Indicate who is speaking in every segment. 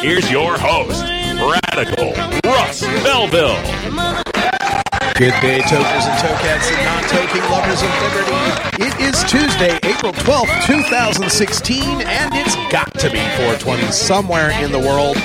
Speaker 1: here's your host, Radical Russ Belville.
Speaker 2: Good day, tokers and tokets and non-toking lovers of liberty. It is Tuesday, April 12th, 2016, and it's got to be 420 somewhere in the world.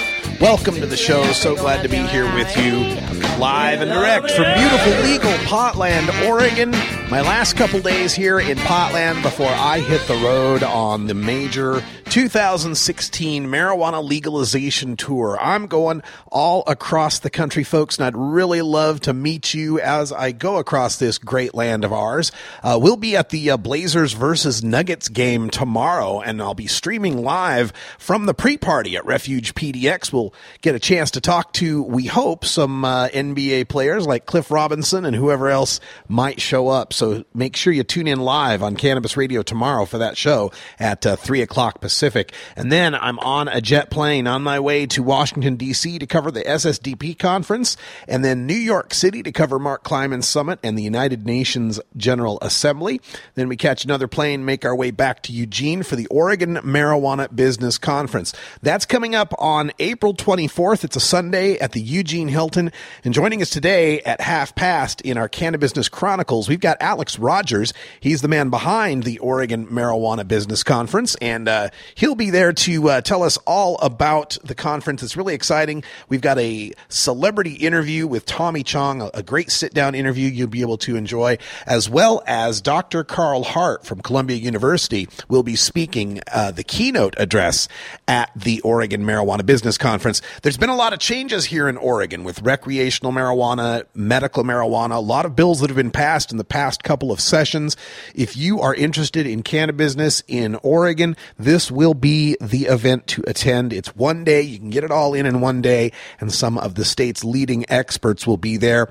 Speaker 2: Welcome to the show. So glad to be here with you live and direct from beautiful legal Potland, Oregon. My last couple days here in Potland before I hit the road on the major 2016 marijuana legalization tour. I'm going all across the country, folks, and I'd really love to meet you as I go across this great land of ours. Uh, we'll be at the uh, Blazers versus Nuggets game tomorrow, and I'll be streaming live from the pre-party at Refuge PDX. We'll get a chance to talk to, we hope, some uh, NBA players like Cliff Robinson and whoever else might show up. So make sure you tune in live on Cannabis Radio tomorrow for that show at uh, 3 o'clock Pacific. And then I'm on a jet plane on my way to Washington, D.C. to cover the SSDP conference, and then New York City to cover Mark Kleiman's summit and the United Nations General Assembly. Then we catch another plane, make our way back to Eugene for the Oregon Marijuana Business Conference. That's coming up on April 24th. It's a Sunday at the Eugene Hilton. And joining us today at half past in our Cannabis Business Chronicles, we've got Alex Rogers. He's the man behind the Oregon Marijuana Business Conference, and uh, he'll be there to uh, tell us all about the conference. It's really exciting. We've got a celebrity interview with Tommy Chong, a, a great sit down interview you'll be able to enjoy, as well as Dr. Carl Hart from Columbia University will be speaking uh, the keynote address at the Oregon Marijuana Business Conference. There's been a lot of changes here in Oregon with recreational marijuana, medical marijuana, a lot of bills that have been passed in the past couple of sessions. If you are interested in cannabis business in Oregon, this will be the event to attend. It's one day. You can get it all in in one day, and some of the state's leading experts will be there.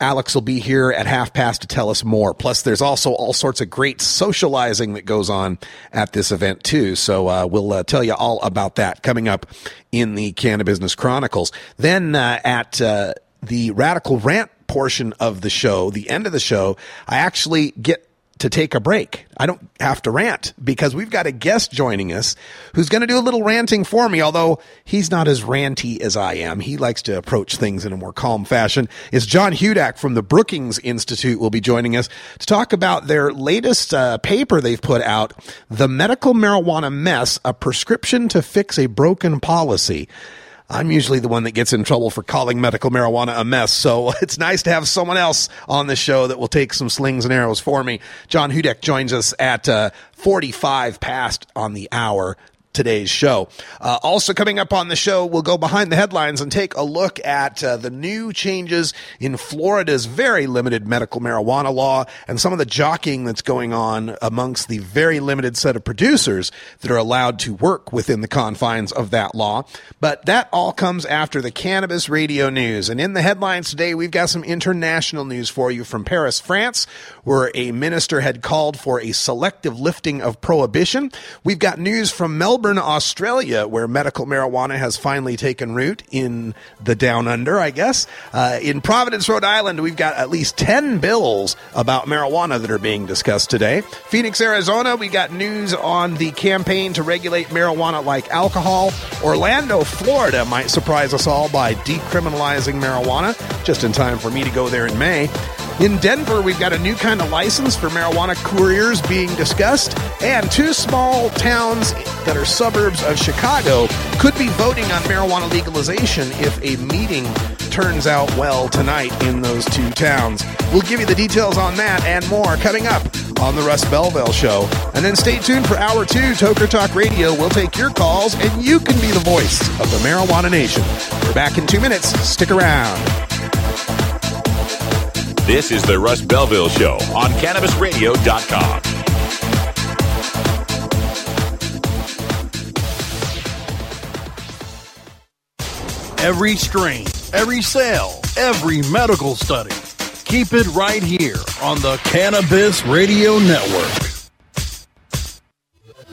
Speaker 2: Alex will be here at half past to tell us more. Plus, there's also all sorts of great socializing that goes on at this event too. So uh, we'll uh, tell you all about that coming up in the Cannabis Business Chronicles. Then uh, at uh, the Radical Rant portion of the show, the end of the show, I actually get to take a break. I don't have to rant because we've got a guest joining us who's going to do a little ranting for me, although he's not as ranty as I am. He likes to approach things in a more calm fashion. Is John Hudak from the Brookings Institute will be joining us to talk about their latest uh, paper they've put out, The Medical Marijuana Mess, a prescription to fix a broken policy. I'm usually the one that gets in trouble for calling medical marijuana a mess. So it's nice to have someone else on the show that will take some slings and arrows for me. John Hudak joins us at uh, 45 past on the hour today's show. Uh, also coming up on the show, we'll go behind the headlines and take a look at uh, the new changes in Florida's very limited medical marijuana law and some of the jockeying that's going on amongst the very limited set of producers that are allowed to work within the confines of that law. But that all comes after the cannabis radio news. And in the headlines today, we've got some international news for you from Paris, France, where a minister had called for a selective lifting of prohibition. We've got news from Melbourne Melbourne, Australia, where medical marijuana has finally taken root in the down under, I guess. Uh, in Providence, Rhode Island, we've got at least 10 bills about marijuana that are being discussed today. Phoenix, Arizona, we got news on the campaign to regulate marijuana like alcohol. Orlando, Florida might surprise us all by decriminalizing marijuana, just in time for me to go there in May. In Denver, we've got a new kind of license for marijuana couriers being discussed, and two small towns that are suburbs of Chicago could be voting on marijuana legalization if a meeting turns out well tonight in those two towns. We'll give you the details on that and more coming up on the Russ Belville Show. And then stay tuned for hour two, Toker Talk Radio. We'll take your calls, and you can be the voice of the Marijuana Nation. We're back in two minutes. Stick around.
Speaker 1: This is the Russ Belville Show on CannabisRadio.com.
Speaker 3: every strain, every sale, every medical study. Keep it right here on the Cannabis Radio Network.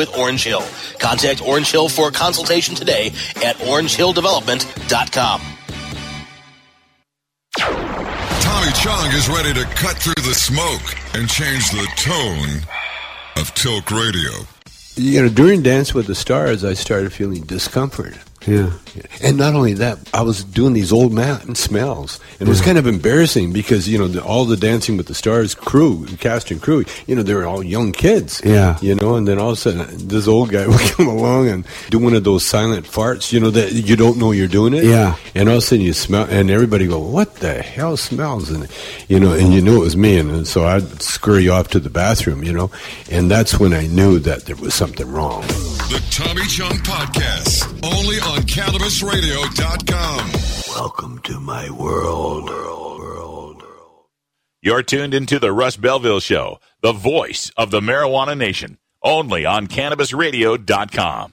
Speaker 4: with Orange Hill. Contact Orange Hill for a consultation today at orangehilldevelopment.com.
Speaker 5: Tommy Chong is ready to cut through the smoke and change the tone of Tilk Radio.
Speaker 6: You know, during Dance with the Stars, I started feeling discomfort. Yeah. And not only that, I was doing these old man smells. And it was kind of embarrassing because, you know, the, all the Dancing with the Stars crew, cast and crew, you know, they were all young kids.
Speaker 7: Yeah.
Speaker 6: You know, and then all of a sudden, this old guy would come along and do one of those silent farts, you know, that you don't know you're doing it.
Speaker 7: Yeah.
Speaker 6: And all of a sudden you smell, and everybody go, what the hell smells? And, you know, and you knew it was me. And, and so I'd scurry off to the bathroom, you know, and that's when I knew that there was something wrong.
Speaker 5: The Tommy Chong Podcast, only on CannabisRadio.com.
Speaker 6: Welcome to my world.
Speaker 1: You're tuned into the Russ Belville Show, the voice of the marijuana nation, only on CannabisRadio.com.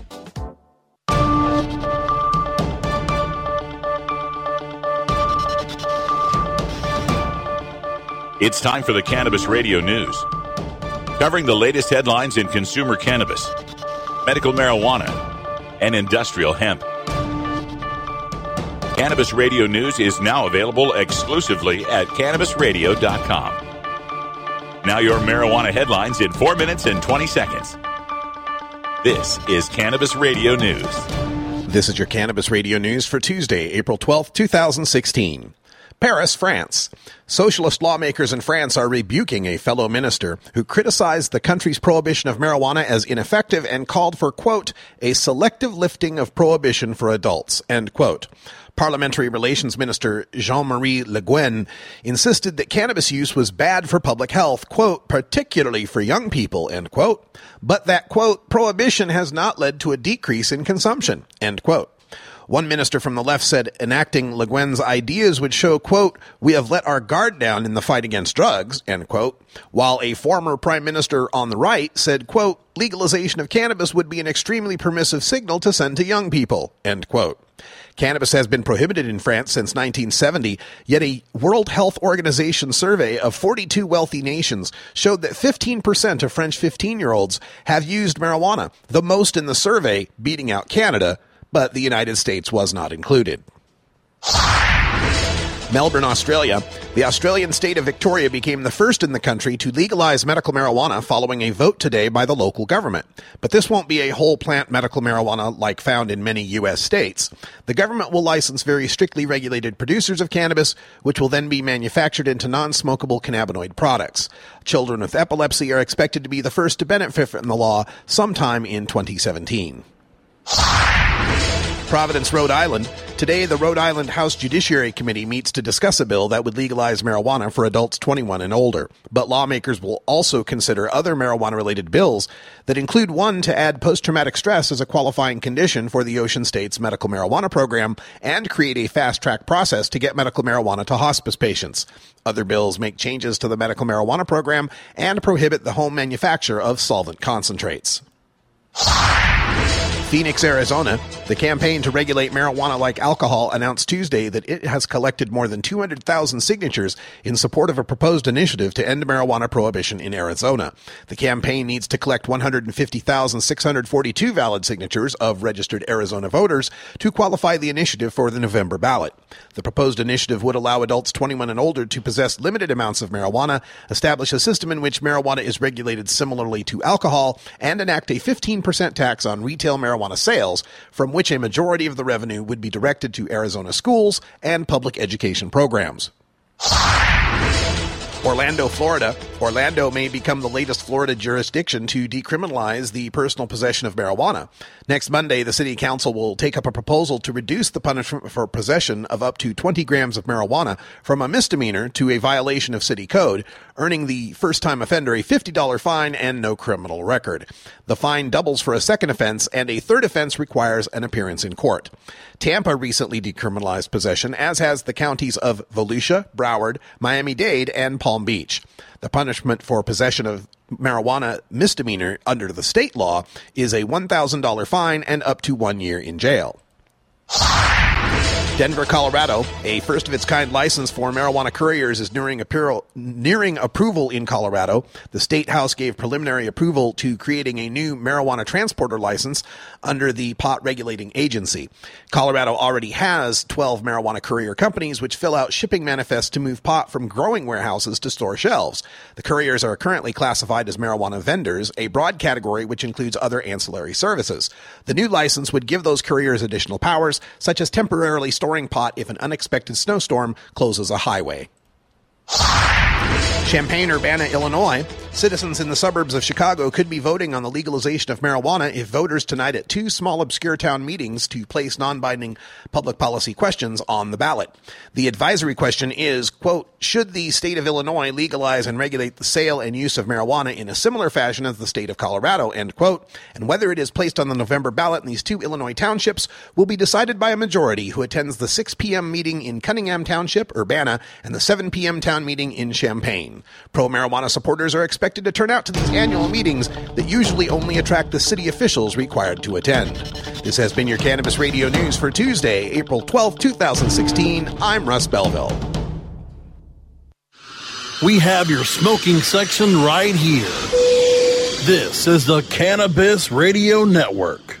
Speaker 1: It's time for the Cannabis Radio News. Covering the latest headlines in consumer cannabis, medical marijuana, and industrial hemp. Cannabis Radio News is now available exclusively at cannabisradio.com. Now, your marijuana headlines in 4 minutes and 20 seconds. This is Cannabis Radio News.
Speaker 2: This is your Cannabis Radio News for Tuesday, April 12th, 2016. Paris, France. Socialist lawmakers in France are rebuking a fellow minister who criticized the country's prohibition of marijuana as ineffective and called for, quote, a selective lifting of prohibition for adults, end quote. Parliamentary Relations Minister Jean-Marie Le Guen insisted that cannabis use was bad for public health, quote, particularly for young people, end quote, but that, quote, prohibition has not led to a decrease in consumption, end quote. One minister from the left said enacting Le Guen's ideas would show, quote, we have let our guard down in the fight against drugs, end quote, while a former prime minister on the right said, quote, legalization of cannabis would be an extremely permissive signal to send to young people, end quote. Cannabis has been prohibited in France since 1970, yet a World Health Organization survey of 42 wealthy nations showed that 15% of French 15 year olds have used marijuana, the most in the survey, beating out Canada, but the United States was not included. Melbourne, Australia. The Australian state of Victoria became the first in the country to legalize medical marijuana following a vote today by the local government. But this won't be a whole plant medical marijuana like found in many U.S. states. The government will license very strictly regulated producers of cannabis, which will then be manufactured into non-smokable cannabinoid products. Children with epilepsy are expected to be the first to benefit from the law sometime in 2017. Providence, Rhode Island. Today, the Rhode Island House Judiciary Committee meets to discuss a bill that would legalize marijuana for adults 21 and older. But lawmakers will also consider other marijuana related bills that include one to add post traumatic stress as a qualifying condition for the Ocean State's medical marijuana program and create a fast track process to get medical marijuana to hospice patients. Other bills make changes to the medical marijuana program and prohibit the home manufacture of solvent concentrates. Phoenix, Arizona. The campaign to regulate marijuana like alcohol announced Tuesday that it has collected more than 200,000 signatures in support of a proposed initiative to end marijuana prohibition in Arizona. The campaign needs to collect 150,642 valid signatures of registered Arizona voters to qualify the initiative for the November ballot. The proposed initiative would allow adults 21 and older to possess limited amounts of marijuana, establish a system in which marijuana is regulated similarly to alcohol, and enact a 15% tax on retail marijuana sales, from which a majority of the revenue would be directed to Arizona schools and public education programs. Orlando, Florida. Orlando may become the latest Florida jurisdiction to decriminalize the personal possession of marijuana. Next Monday, the city council will take up a proposal to reduce the punishment for possession of up to 20 grams of marijuana from a misdemeanor to a violation of city code, earning the first time offender a $50 fine and no criminal record. The fine doubles for a second offense, and a third offense requires an appearance in court. Tampa recently decriminalized possession, as has the counties of Volusia, Broward, Miami Dade, and Palm Beach. The punishment for possession of marijuana misdemeanor under the state law is a $1,000 fine and up to one year in jail. Denver, Colorado, a first of its kind license for marijuana couriers is nearing, apparel, nearing approval in Colorado. The state house gave preliminary approval to creating a new marijuana transporter license under the pot regulating agency. Colorado already has 12 marijuana courier companies which fill out shipping manifests to move pot from growing warehouses to store shelves. The couriers are currently classified as marijuana vendors, a broad category which includes other ancillary services. The new license would give those couriers additional powers, such as temporarily storing pot if an unexpected snowstorm closes a highway. Champaign, Urbana, Illinois. Citizens in the suburbs of Chicago could be voting on the legalization of marijuana if voters tonight at two small obscure town meetings to place non-binding public policy questions on the ballot. The advisory question is, quote, should the state of Illinois legalize and regulate the sale and use of marijuana in a similar fashion as the state of Colorado, end quote, and whether it is placed on the November ballot in these two Illinois townships will be decided by a majority who attends the 6 p.m. meeting in Cunningham Township, Urbana, and the 7 p.m. town meeting in Champaign. Pro marijuana supporters are expected to turn out to these annual meetings that usually only attract the city officials required to attend. This has been your Cannabis Radio News for Tuesday, April 12, 2016. I'm Russ Belville.
Speaker 3: We have your smoking section right here. This is the Cannabis Radio Network.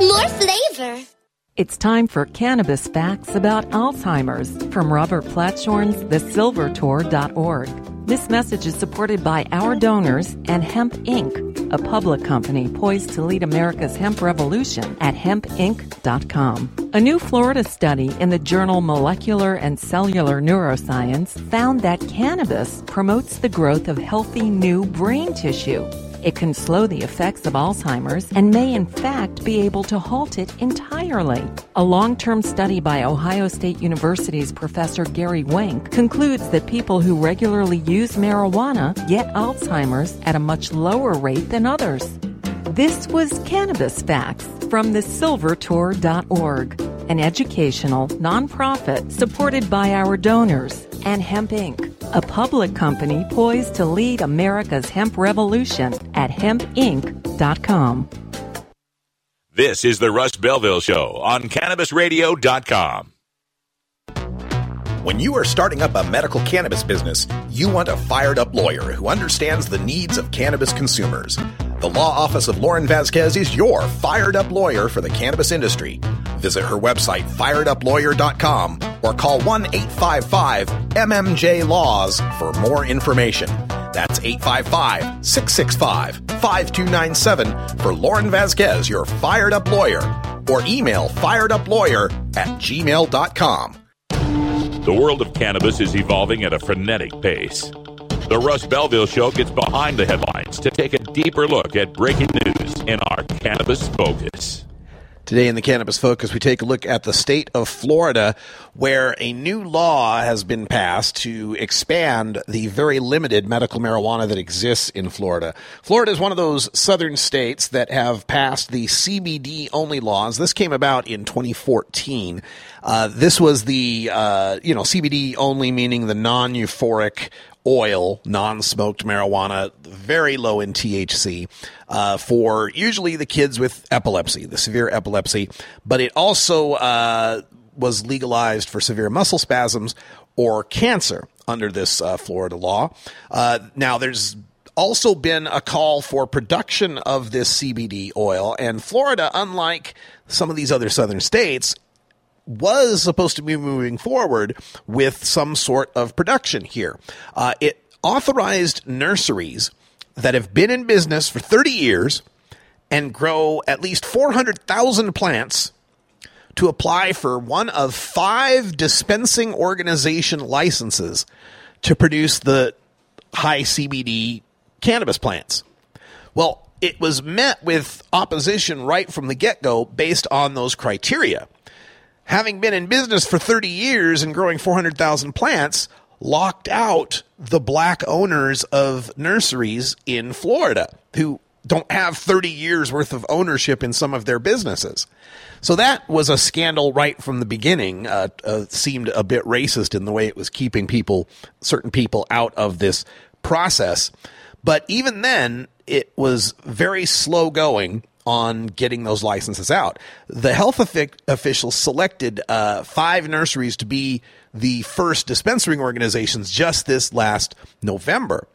Speaker 8: more flavor.
Speaker 9: It's time for cannabis facts about Alzheimer's from Robert Platshorn's thesilvertour.org. This message is supported by our donors and Hemp Inc., a public company poised to lead America's hemp revolution at hempinc.com. A new Florida study in the journal Molecular and Cellular Neuroscience found that cannabis promotes the growth of healthy new brain tissue. It can slow the effects of Alzheimer's and may, in fact, be able to halt it entirely. A long term study by Ohio State University's Professor Gary Wenk concludes that people who regularly use marijuana get Alzheimer's at a much lower rate than others. This was Cannabis Facts from thesilvertour.org, an educational nonprofit supported by our donors and Hemp Inc., a public company poised to lead America's hemp revolution at hempinc.com.
Speaker 1: This is the Russ Belville Show on CannabisRadio.com.
Speaker 10: When you are starting up a medical cannabis business, you want a fired up lawyer who understands the needs of cannabis consumers. The law office of Lauren Vasquez is your fired up lawyer for the cannabis industry. Visit her website, fireduplawyer.com, or call 1 855 MMJ Laws for more information. That's 855 665 5297 for Lauren Vasquez, your fired up lawyer, or email fireduplawyer at gmail.com.
Speaker 1: The world of cannabis is evolving at a frenetic pace. The Russ Belville Show gets behind the headlines to take a deeper look at breaking news, in our Cannabis Focus.
Speaker 2: Today in the Cannabis Focus, we take a look at the state of Florida, where a new law has been passed to expand the very limited medical marijuana that exists in Florida. Florida is one of those southern states that have passed the CBD only laws. This came about in 2014. Uh, this was the, uh, you know, CBD only meaning the non euphoric oil, non smoked marijuana, very low in THC, uh, for usually the kids with epilepsy, the severe epilepsy. But it also uh, was legalized for severe muscle spasms or cancer under this uh, Florida law. Uh, now, there's also been a call for production of this CBD oil, and Florida, unlike some of these other southern states, was supposed to be moving forward with some sort of production here. Uh, it authorized nurseries that have been in business for 30 years and grow at least 400,000 plants to apply for one of five dispensing organization licenses to produce the high CBD cannabis plants. Well, it was met with opposition right from the get go based on those criteria having been in business for 30 years and growing 400,000 plants, locked out the black owners of nurseries in Florida who don't have 30 years worth of ownership in some of their businesses. So that was a scandal right from the beginning. Uh, uh, seemed a bit racist in the way it was keeping people, certain people, out of this process. But even then, it was very slow going on getting those licenses out. The health officials selected uh, five nurseries to be the first dispensing organizations just this last November.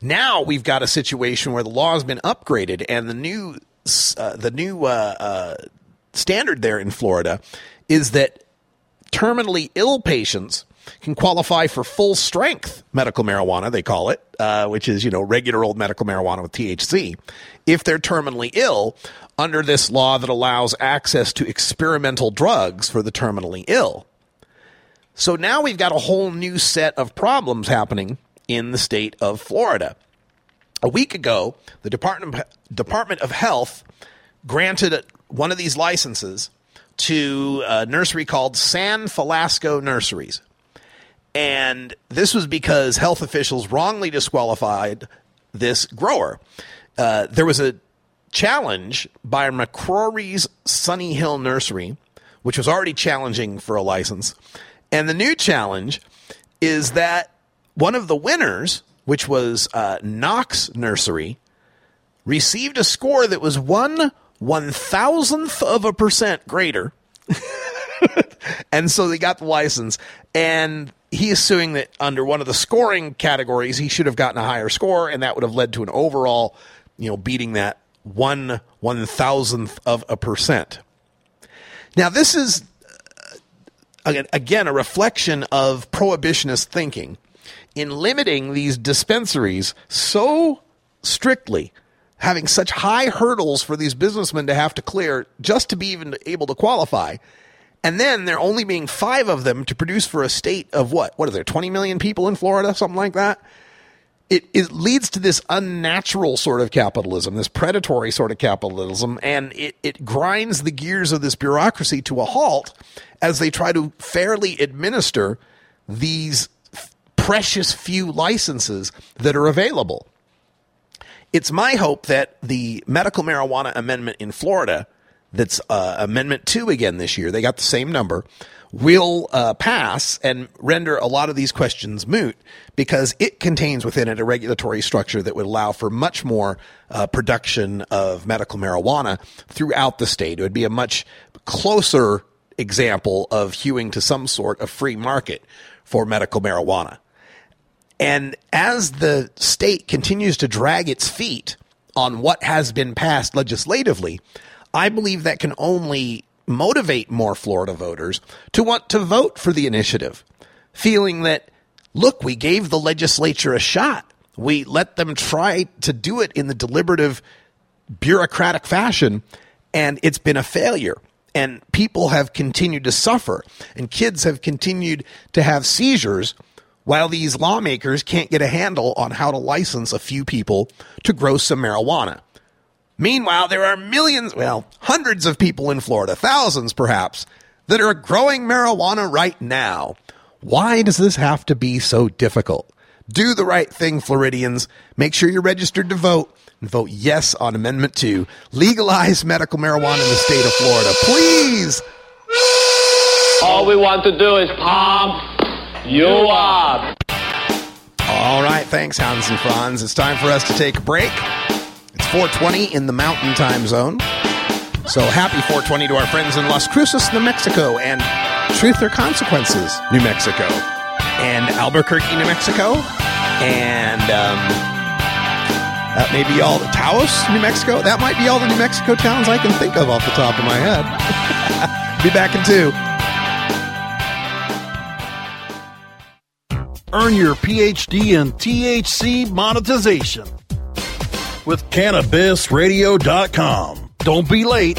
Speaker 2: Now we've got a situation where the law has been upgraded, and the new uh, the new uh, uh standard there in Florida is that terminally ill patients can qualify for full strength medical marijuana, they call it, uh, which is, you know, regular old medical marijuana with THC, if they're terminally ill under this law that allows access to experimental drugs for the terminally ill. So now we've got a whole new set of problems happening in the state of Florida. A week ago, the Department Department of Health granted one of these licenses to a nursery called San Felasco Nurseries. And this was because health officials wrongly disqualified this grower. Uh, there was a challenge by McCrory's Sunny Hill Nursery, which was already challenging for a license. And the new challenge is that one of the winners, which was uh, Knox Nursery, received a score that was one one thousandth of a percent greater. and so they got the license. And he is suing that under one of the scoring categories, he should have gotten a higher score, and that would have led to an overall, you know, beating that one one thousandth of a percent. Now, this is uh, again a reflection of prohibitionist thinking in limiting these dispensaries so strictly having such high hurdles for these businessmen to have to clear just to be even able to qualify and then there only being five of them to produce for a state of what? What are there? 20 million people in Florida, something like that? It, it leads to this unnatural sort of capitalism, this predatory sort of capitalism, and it, it grinds the gears of this bureaucracy to a halt as they try to fairly administer these precious few licenses that are available. It's my hope that the medical marijuana amendment in Florida that's uh, Amendment 2 again this year. They got the same number. Will uh, pass and render a lot of these questions moot because it contains within it a regulatory structure that would allow for much more uh, production of medical marijuana throughout the state. It would be a much closer example of hewing to some sort of free market for medical marijuana. And as the state continues to drag its feet on what has been passed legislatively, I believe that can only motivate more Florida voters to want to vote for the initiative, feeling that, look, we gave the legislature a shot. We let them try to do it in the deliberative, bureaucratic fashion, and it's been a failure. And people have continued to suffer, and kids have continued to have seizures while these lawmakers can't get a handle on how to license a few people to grow some marijuana Meanwhile, there are millions, well, hundreds of people in Florida, thousands perhaps, that are growing marijuana right now. Why does this have to be so difficult? Do the right thing, Floridians. Make sure you're registered to vote and vote yes on Amendment 2. Legalize medical marijuana in the state of Florida. Please.
Speaker 11: All we want to do is pump you up.
Speaker 2: All right, thanks, Hans and Franz. It's time for us to take a break. It's 420 in the Mountain Time Zone. So happy 420 to our friends in Las Cruces, New Mexico, and Truth or Consequences, New Mexico, and Albuquerque, New Mexico, and um, that may be all the Taos, New Mexico. That might be all the New Mexico towns I can think of off the top of my head. be back in two.
Speaker 3: Earn your PhD in THC monetization with CannabisRadio.com. Don't be late.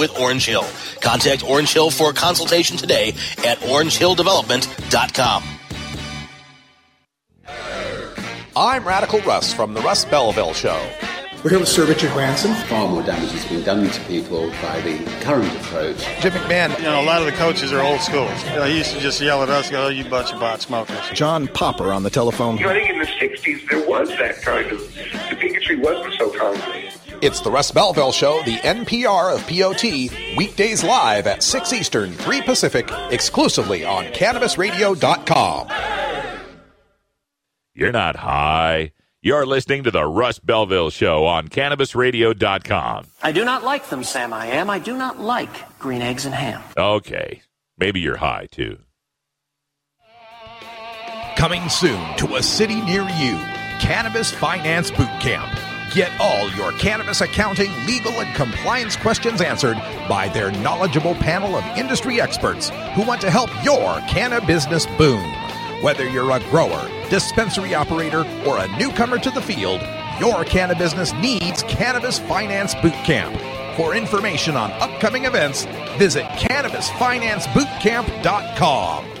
Speaker 4: with Orange Hill. Contact Orange Hill for a consultation today at orangehilldevelopment.com.
Speaker 12: I'm Radical Russ from the Russ Belville Show.
Speaker 13: We're here with Sir Richard Branson. Far more damage has been done to people by the current approach.
Speaker 2: Jim McMahon.
Speaker 14: You know, a lot of the coaches are old school. You know, he used to just yell at us, go, oh, you bunch of pot smokers.
Speaker 2: John Popper on the telephone.
Speaker 15: You know, I think in the 60s there was that kind of, the bigotry wasn't so common.
Speaker 12: It's the Russ Belville Show, the NPR of POT, weekdays live at 6 Eastern, 3 Pacific, exclusively on CannabisRadio.com.
Speaker 1: You're not high. You're listening to the Russ Belville Show on CannabisRadio.com.
Speaker 16: I do not like them, Sam. I am. I do not like green eggs and ham.
Speaker 1: Okay. Maybe you're high, too.
Speaker 12: Coming soon to a city near you, Cannabis Finance Boot Camp. Get all your cannabis accounting, legal, and compliance questions answered by their knowledgeable panel of industry experts who want to help your cannabis business boom. Whether you're a grower, dispensary operator, or a newcomer to the field, your cannabis business needs Cannabis Finance Boot Camp. For information on upcoming events, visit CannabisFinanceBootCamp.com.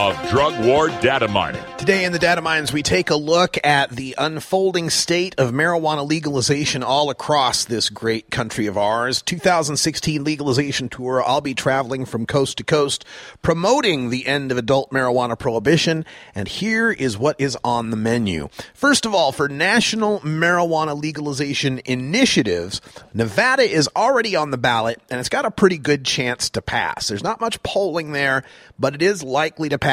Speaker 1: of Drug War Data Mining.
Speaker 2: Today in the Data Mines, we take a look at the unfolding state of marijuana legalization all across this great country of ours. 2016 legalization tour. I'll be traveling from coast to coast promoting the end of adult marijuana prohibition. And here is what is on the menu. First of all, for national marijuana legalization initiatives, Nevada is already on the ballot and it's got a pretty good chance to pass. There's not much polling there, but it is likely to pass.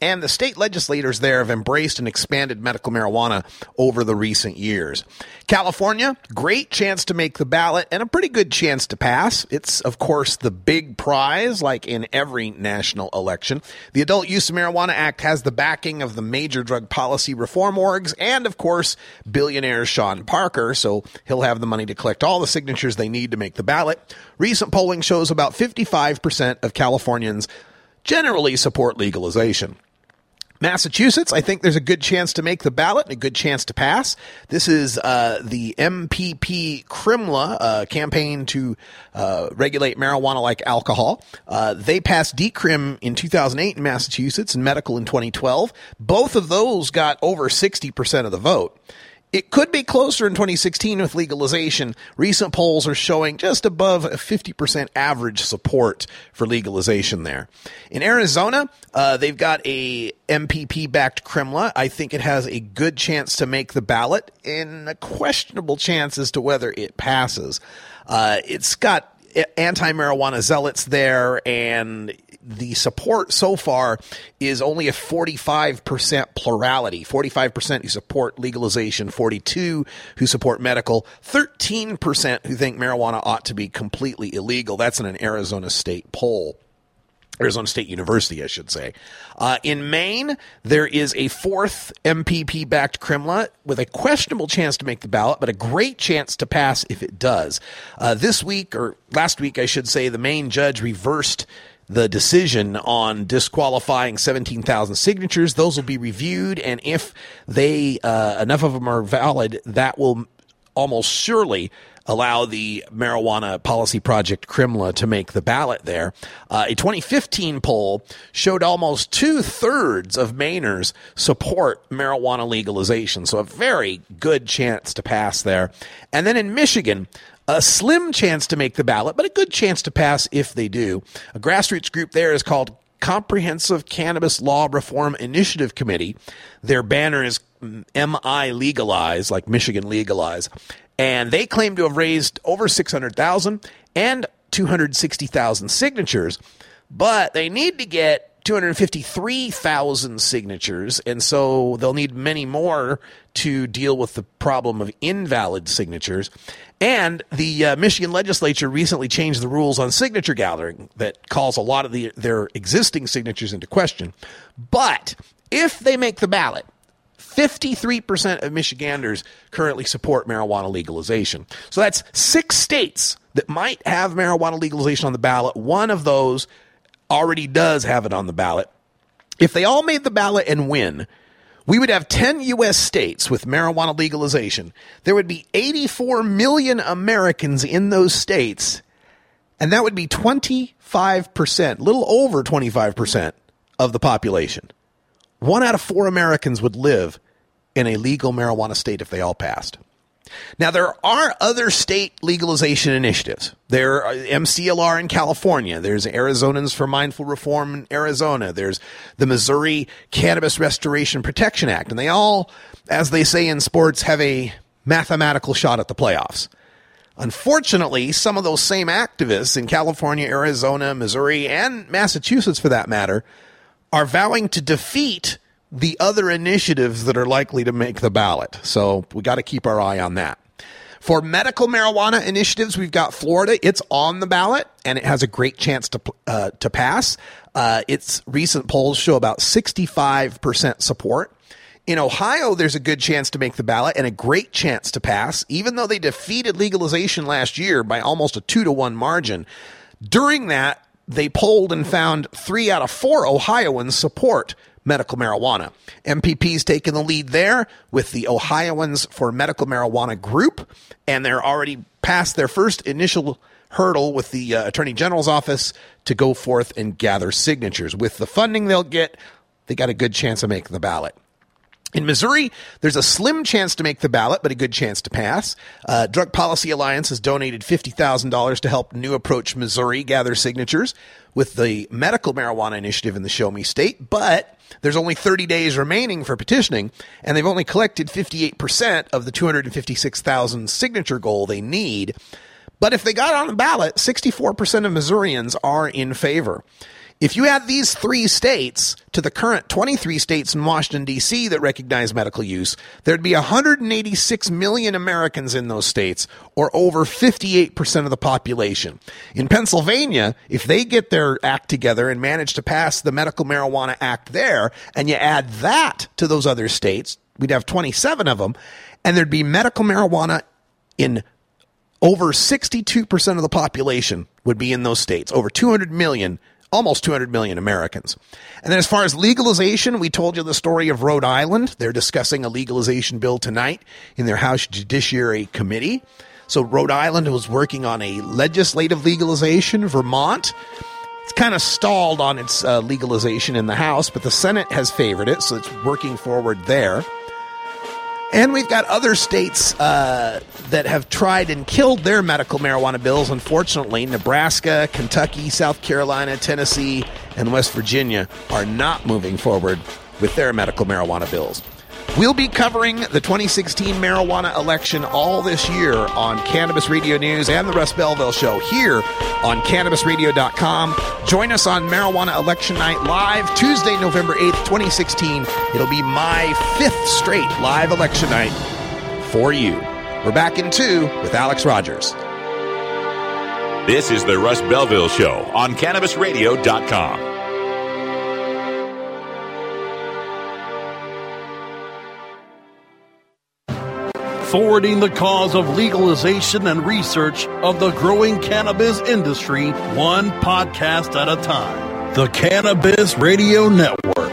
Speaker 2: And the state legislators there have embraced and expanded medical marijuana over the recent years. California, great chance to make the ballot and a pretty good chance to pass. It's, of course, the big prize, like in every national election. The Adult Use of Marijuana Act has the backing of the major drug policy reform orgs and, of course, billionaire Sean Parker, so he'll have the money to collect all the signatures they need to make the ballot. Recent polling shows about 55% of Californians generally support legalization. Massachusetts, I think there's a good chance to make the ballot and a good chance to pass. This is uh, the MPP Crimla uh, campaign to uh, regulate marijuana like alcohol. Uh, they passed decrim in 2008 in Massachusetts and medical in 2012. Both of those got over 60% of the vote. It could be closer in 2016 with legalization. Recent polls are showing just above a 50% average support for legalization there. In Arizona, uh, they've got a MPP backed Krimla. I think it has a good chance to make the ballot and a questionable chance as to whether it passes. Uh, it's got anti marijuana zealots there, and the support so far is only a 45% plurality 45% who support legalization 42 who support medical 13% who think marijuana ought to be completely illegal that's in an arizona state poll Arizona State University, I should say. Uh, in Maine, there is a fourth MPP backed Krimla with a questionable chance to make the ballot, but a great chance to pass if it does. Uh, this week, or last week, I should say, the Maine judge reversed the decision on disqualifying 17,000 signatures. Those will be reviewed, and if they uh, enough of them are valid, that will almost surely allow the marijuana policy project Krimla to make the ballot there. Uh, a 2015 poll showed almost two thirds of Mainers support marijuana legalization, so a very good chance to pass there. And then in Michigan, a slim chance to make the ballot, but a good chance to pass if they do. A grassroots group there is called Comprehensive Cannabis Law Reform Initiative Committee. Their banner is mm, MI Legalize, like Michigan Legalize. And they claim to have raised over 600,000 and 260,000 signatures, but they need to get 253,000 signatures, and so they'll need many more to deal with the problem of invalid signatures. And the uh, Michigan legislature recently changed the rules on signature gathering that calls a lot of the, their existing signatures into question. But if they make the ballot, 53% of Michiganders currently support marijuana legalization. So that's six states that might have marijuana legalization on the ballot. One of those already does have it on the ballot. If they all made the ballot and win, we would have 10 U.S. states with marijuana legalization. There would be 84 million Americans in those states, and that would be 25%, little over 25% of the population. One out of four Americans would live in a legal marijuana state if they all passed. Now, there are other state legalization initiatives. There are uh, MCLR in California. There's Arizonans for Mindful Reform in Arizona. There's the Missouri Cannabis Restoration Protection Act. And they all, as they say in sports, have a mathematical shot at the playoffs. Unfortunately, some of those same activists in California, Arizona, Missouri, and Massachusetts, for that matter, are vowing to defeat the other initiatives that are likely to make the ballot. So we got to keep our eye on that. For medical marijuana initiatives, we've got Florida. It's on the ballot and it has a great chance to uh, to pass. Uh, its recent polls show about 65% support. In Ohio, there's a good chance to make the ballot and a great chance to pass, even though they defeated legalization last year by almost a two to one margin. During that, they polled and found three out of four Ohioans support medical marijuana. MPP's taken the lead there with the Ohioans for Medical Marijuana Group, and they're already past their first initial hurdle with the uh, Attorney General's office to go forth and gather signatures. With the funding they'll get, they got a good chance of making the ballot. In Missouri, there's a slim chance to make the ballot, but a good chance to pass. Uh, Drug Policy Alliance has donated $50,000 to help New Approach Missouri gather signatures with the medical marijuana initiative in the Show Me State, but there's only 30 days remaining for petitioning, and they've only collected 58% of the 256,000 signature goal they need. But if they got on the ballot, 64% of Missourians are in favor. If you add these three states to the current 23 states in Washington, D.C. that recognize medical use, there'd be 186 million Americans in those states, or over 58% of the population. In Pennsylvania, if they get their act together and manage to pass the Medical Marijuana Act there, and you add that to those other states, we'd have 27 of them, and there'd be medical marijuana in over 62% of the population would be in those states, over 200 million almost 200 million Americans. And then as far as legalization, we told you the story of Rhode Island. They're discussing a legalization bill tonight in their House Judiciary Committee. So Rhode Island was working on a legislative legalization. Vermont, it's kind of stalled on its uh, legalization in the House, but the Senate has favored it, so it's working forward there. And we've got other states uh, that have tried and killed their medical marijuana bills. Unfortunately, Nebraska, Kentucky, South Carolina, Tennessee, and West Virginia are not moving forward with their medical marijuana bills. We'll be covering the 2016 marijuana election all this year on Cannabis Radio News and the Russ Belville Show here on CannabisRadio.com. Join us on Marijuana Election Night live Tuesday, November 8th, 2016. It'll be my fifth straight live election night for you. We're back in two with Alex Rogers.
Speaker 1: This is the Russ Belville Show on CannabisRadio.com.
Speaker 3: forwarding the cause of legalization and research of the growing cannabis industry one podcast at a time. The Cannabis Radio Network.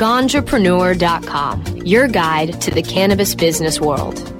Speaker 17: Ganjapreneur.com, your guide to the cannabis business world.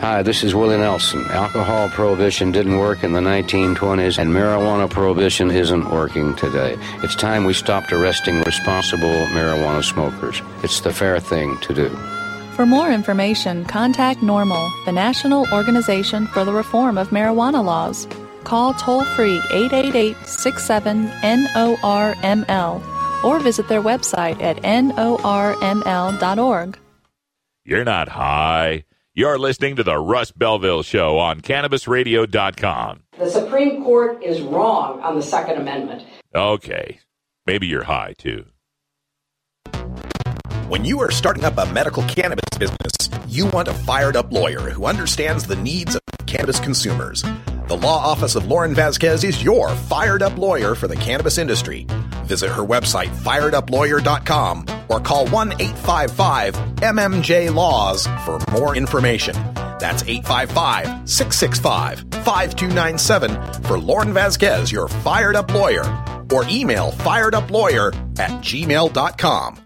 Speaker 18: Hi, this is Willie Nelson. Alcohol prohibition didn't work in the 1920s, and marijuana prohibition isn't working today. It's time we stopped arresting responsible marijuana smokers. It's the fair thing to do.
Speaker 19: For more information, contact NORML, the National Organization for the Reform of Marijuana Laws. Call toll free 888 67 NORML or visit their website at norml.org.
Speaker 1: You're not high. You're listening to the Russ Belville Show on CannabisRadio.com.
Speaker 20: The Supreme Court is wrong on the Second Amendment.
Speaker 1: Okay. Maybe you're high, too.
Speaker 12: When you are starting up a medical cannabis business, you want a fired up lawyer who understands the needs of cannabis consumers. The law office of Lauren Vasquez is your fired up lawyer for the cannabis industry. Visit her website, firedupLawyer.com, or call 1 855 MMJ Laws for more information. That's 855 665 5297 for Lauren Vasquez, your fired up lawyer, or email fireduplawyer at gmail.com.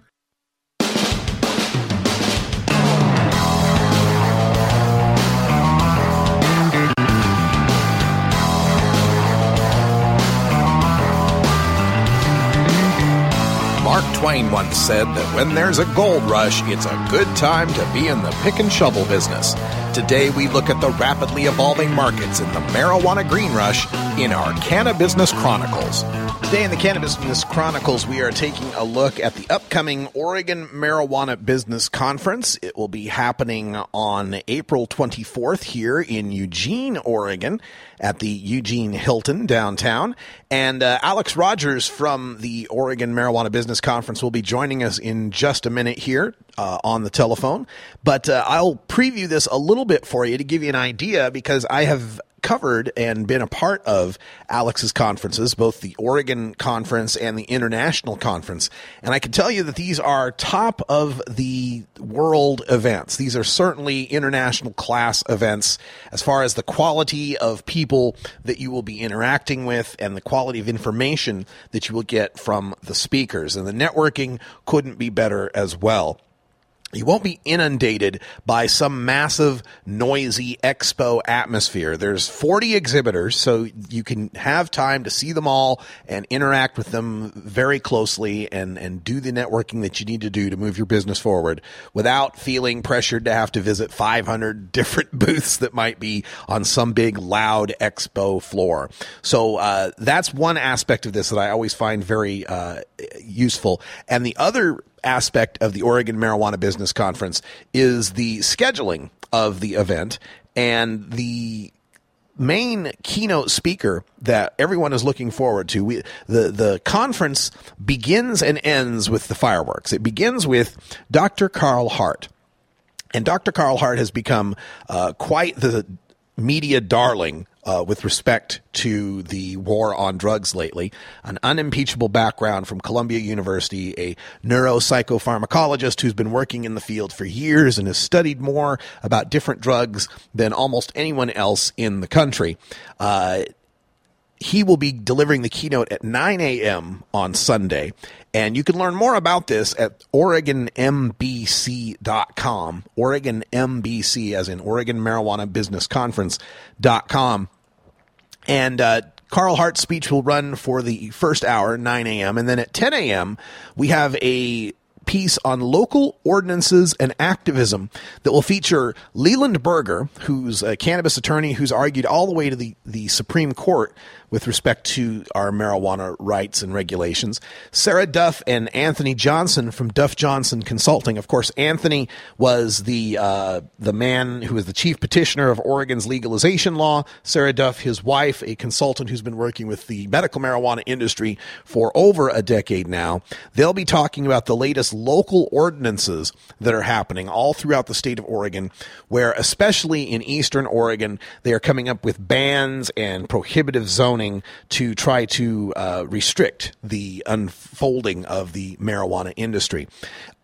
Speaker 12: Mark Twain once said that when there's a gold rush, it's a good time to be in the pick and shovel business. Today, we look at the rapidly evolving markets in the marijuana green rush in our Cannabusiness Chronicles.
Speaker 2: Today in the Cannabis Business Chronicles, we are taking a look at the upcoming Oregon Marijuana Business Conference. It will be happening on April 24th here in Eugene, Oregon, at the Eugene Hilton downtown. And uh, Alex Rogers from the Oregon Marijuana Business Conference will be joining us in just a minute here uh, on the telephone. But uh, I'll preview this a little bit for you to give you an idea because I have covered and been a part of Alex's conferences, both the Oregon conference and the international conference. And I can tell you that these are top of the world events. These are certainly international class events as far as the quality of people that you will be interacting with and the quality of information that you will get from the speakers. And the networking couldn't be better as well you won't be inundated by some massive noisy expo atmosphere. There's 40 exhibitors, so you can have time to see them all and interact with them very closely and, and do the networking that you need to do to move your business forward without feeling pressured to have to visit 500 different booths that might be on some big loud expo floor. So uh, that's one aspect of this that I always find very uh, useful. And the other aspect of the Oregon Marijuana Business Conference is the scheduling of the event and the main keynote speaker that everyone is looking forward to. We, the the conference begins and ends with the fireworks. It begins with Dr. Carl Hart. And Dr. Carl Hart has become uh, quite the media darling uh, with respect to the war on drugs lately. An unimpeachable background from Columbia University, a neuropsychopharmacologist who's been working in the field for years and has studied more about different drugs than almost anyone else in the country. Uh, he will be delivering the keynote at 9 a.m. on Sunday. And you can learn more about this at OregonMBC.com. OregonMBC, as in Oregon Marijuana Business Conference.com. And uh, Carl Hart's speech will run for the first hour, 9 a.m. And then at 10 a.m., we have a piece on local ordinances and activism that will feature Leland Berger, who's a cannabis attorney who's argued all the way to the, the Supreme Court with respect to our marijuana rights and regulations. Sarah Duff and Anthony Johnson from Duff Johnson Consulting. Of course, Anthony was the uh, the man who was the chief petitioner of Oregon's legalization law. Sarah Duff, his wife, a consultant who's been working with the medical marijuana industry for over a decade now. They'll be talking about the latest local ordinances that are happening all throughout the state of Oregon, where especially in eastern Oregon, they are coming up with bans and prohibitive zoning zoning to try to uh, restrict the unfolding of the marijuana industry.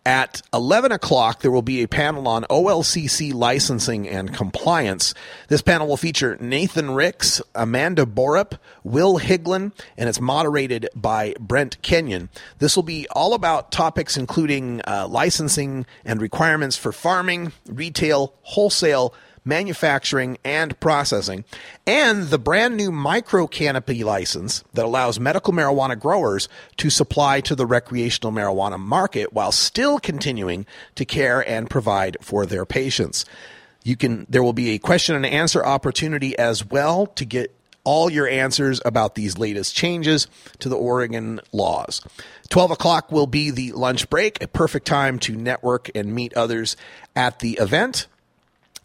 Speaker 2: At 11 o'clock, there will be a panel on OLCC licensing and compliance. This panel will feature Nathan Ricks, Amanda Borup, Will Higlin, and it's moderated by Brent Kenyon. This will be all about topics including uh, licensing and requirements for farming, retail, wholesale, manufacturing, and processing, and the brand new micro canopy license that allows medical marijuana growers to supply to the recreational marijuana market while still continuing to care and provide for their patients. You can there will be a question and answer opportunity as well to get all your answers about these latest changes to the Oregon laws. 12 o'clock will be the lunch break, a perfect time to network and meet others at the event.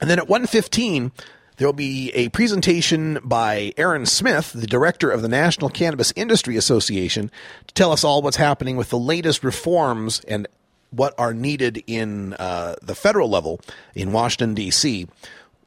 Speaker 2: And then at 1:15, there will be a presentation by Aaron Smith, the director of the National Cannabis Industry Association, to tell us all what's happening with the latest reforms and what are needed in uh, the federal level in Washington D.C.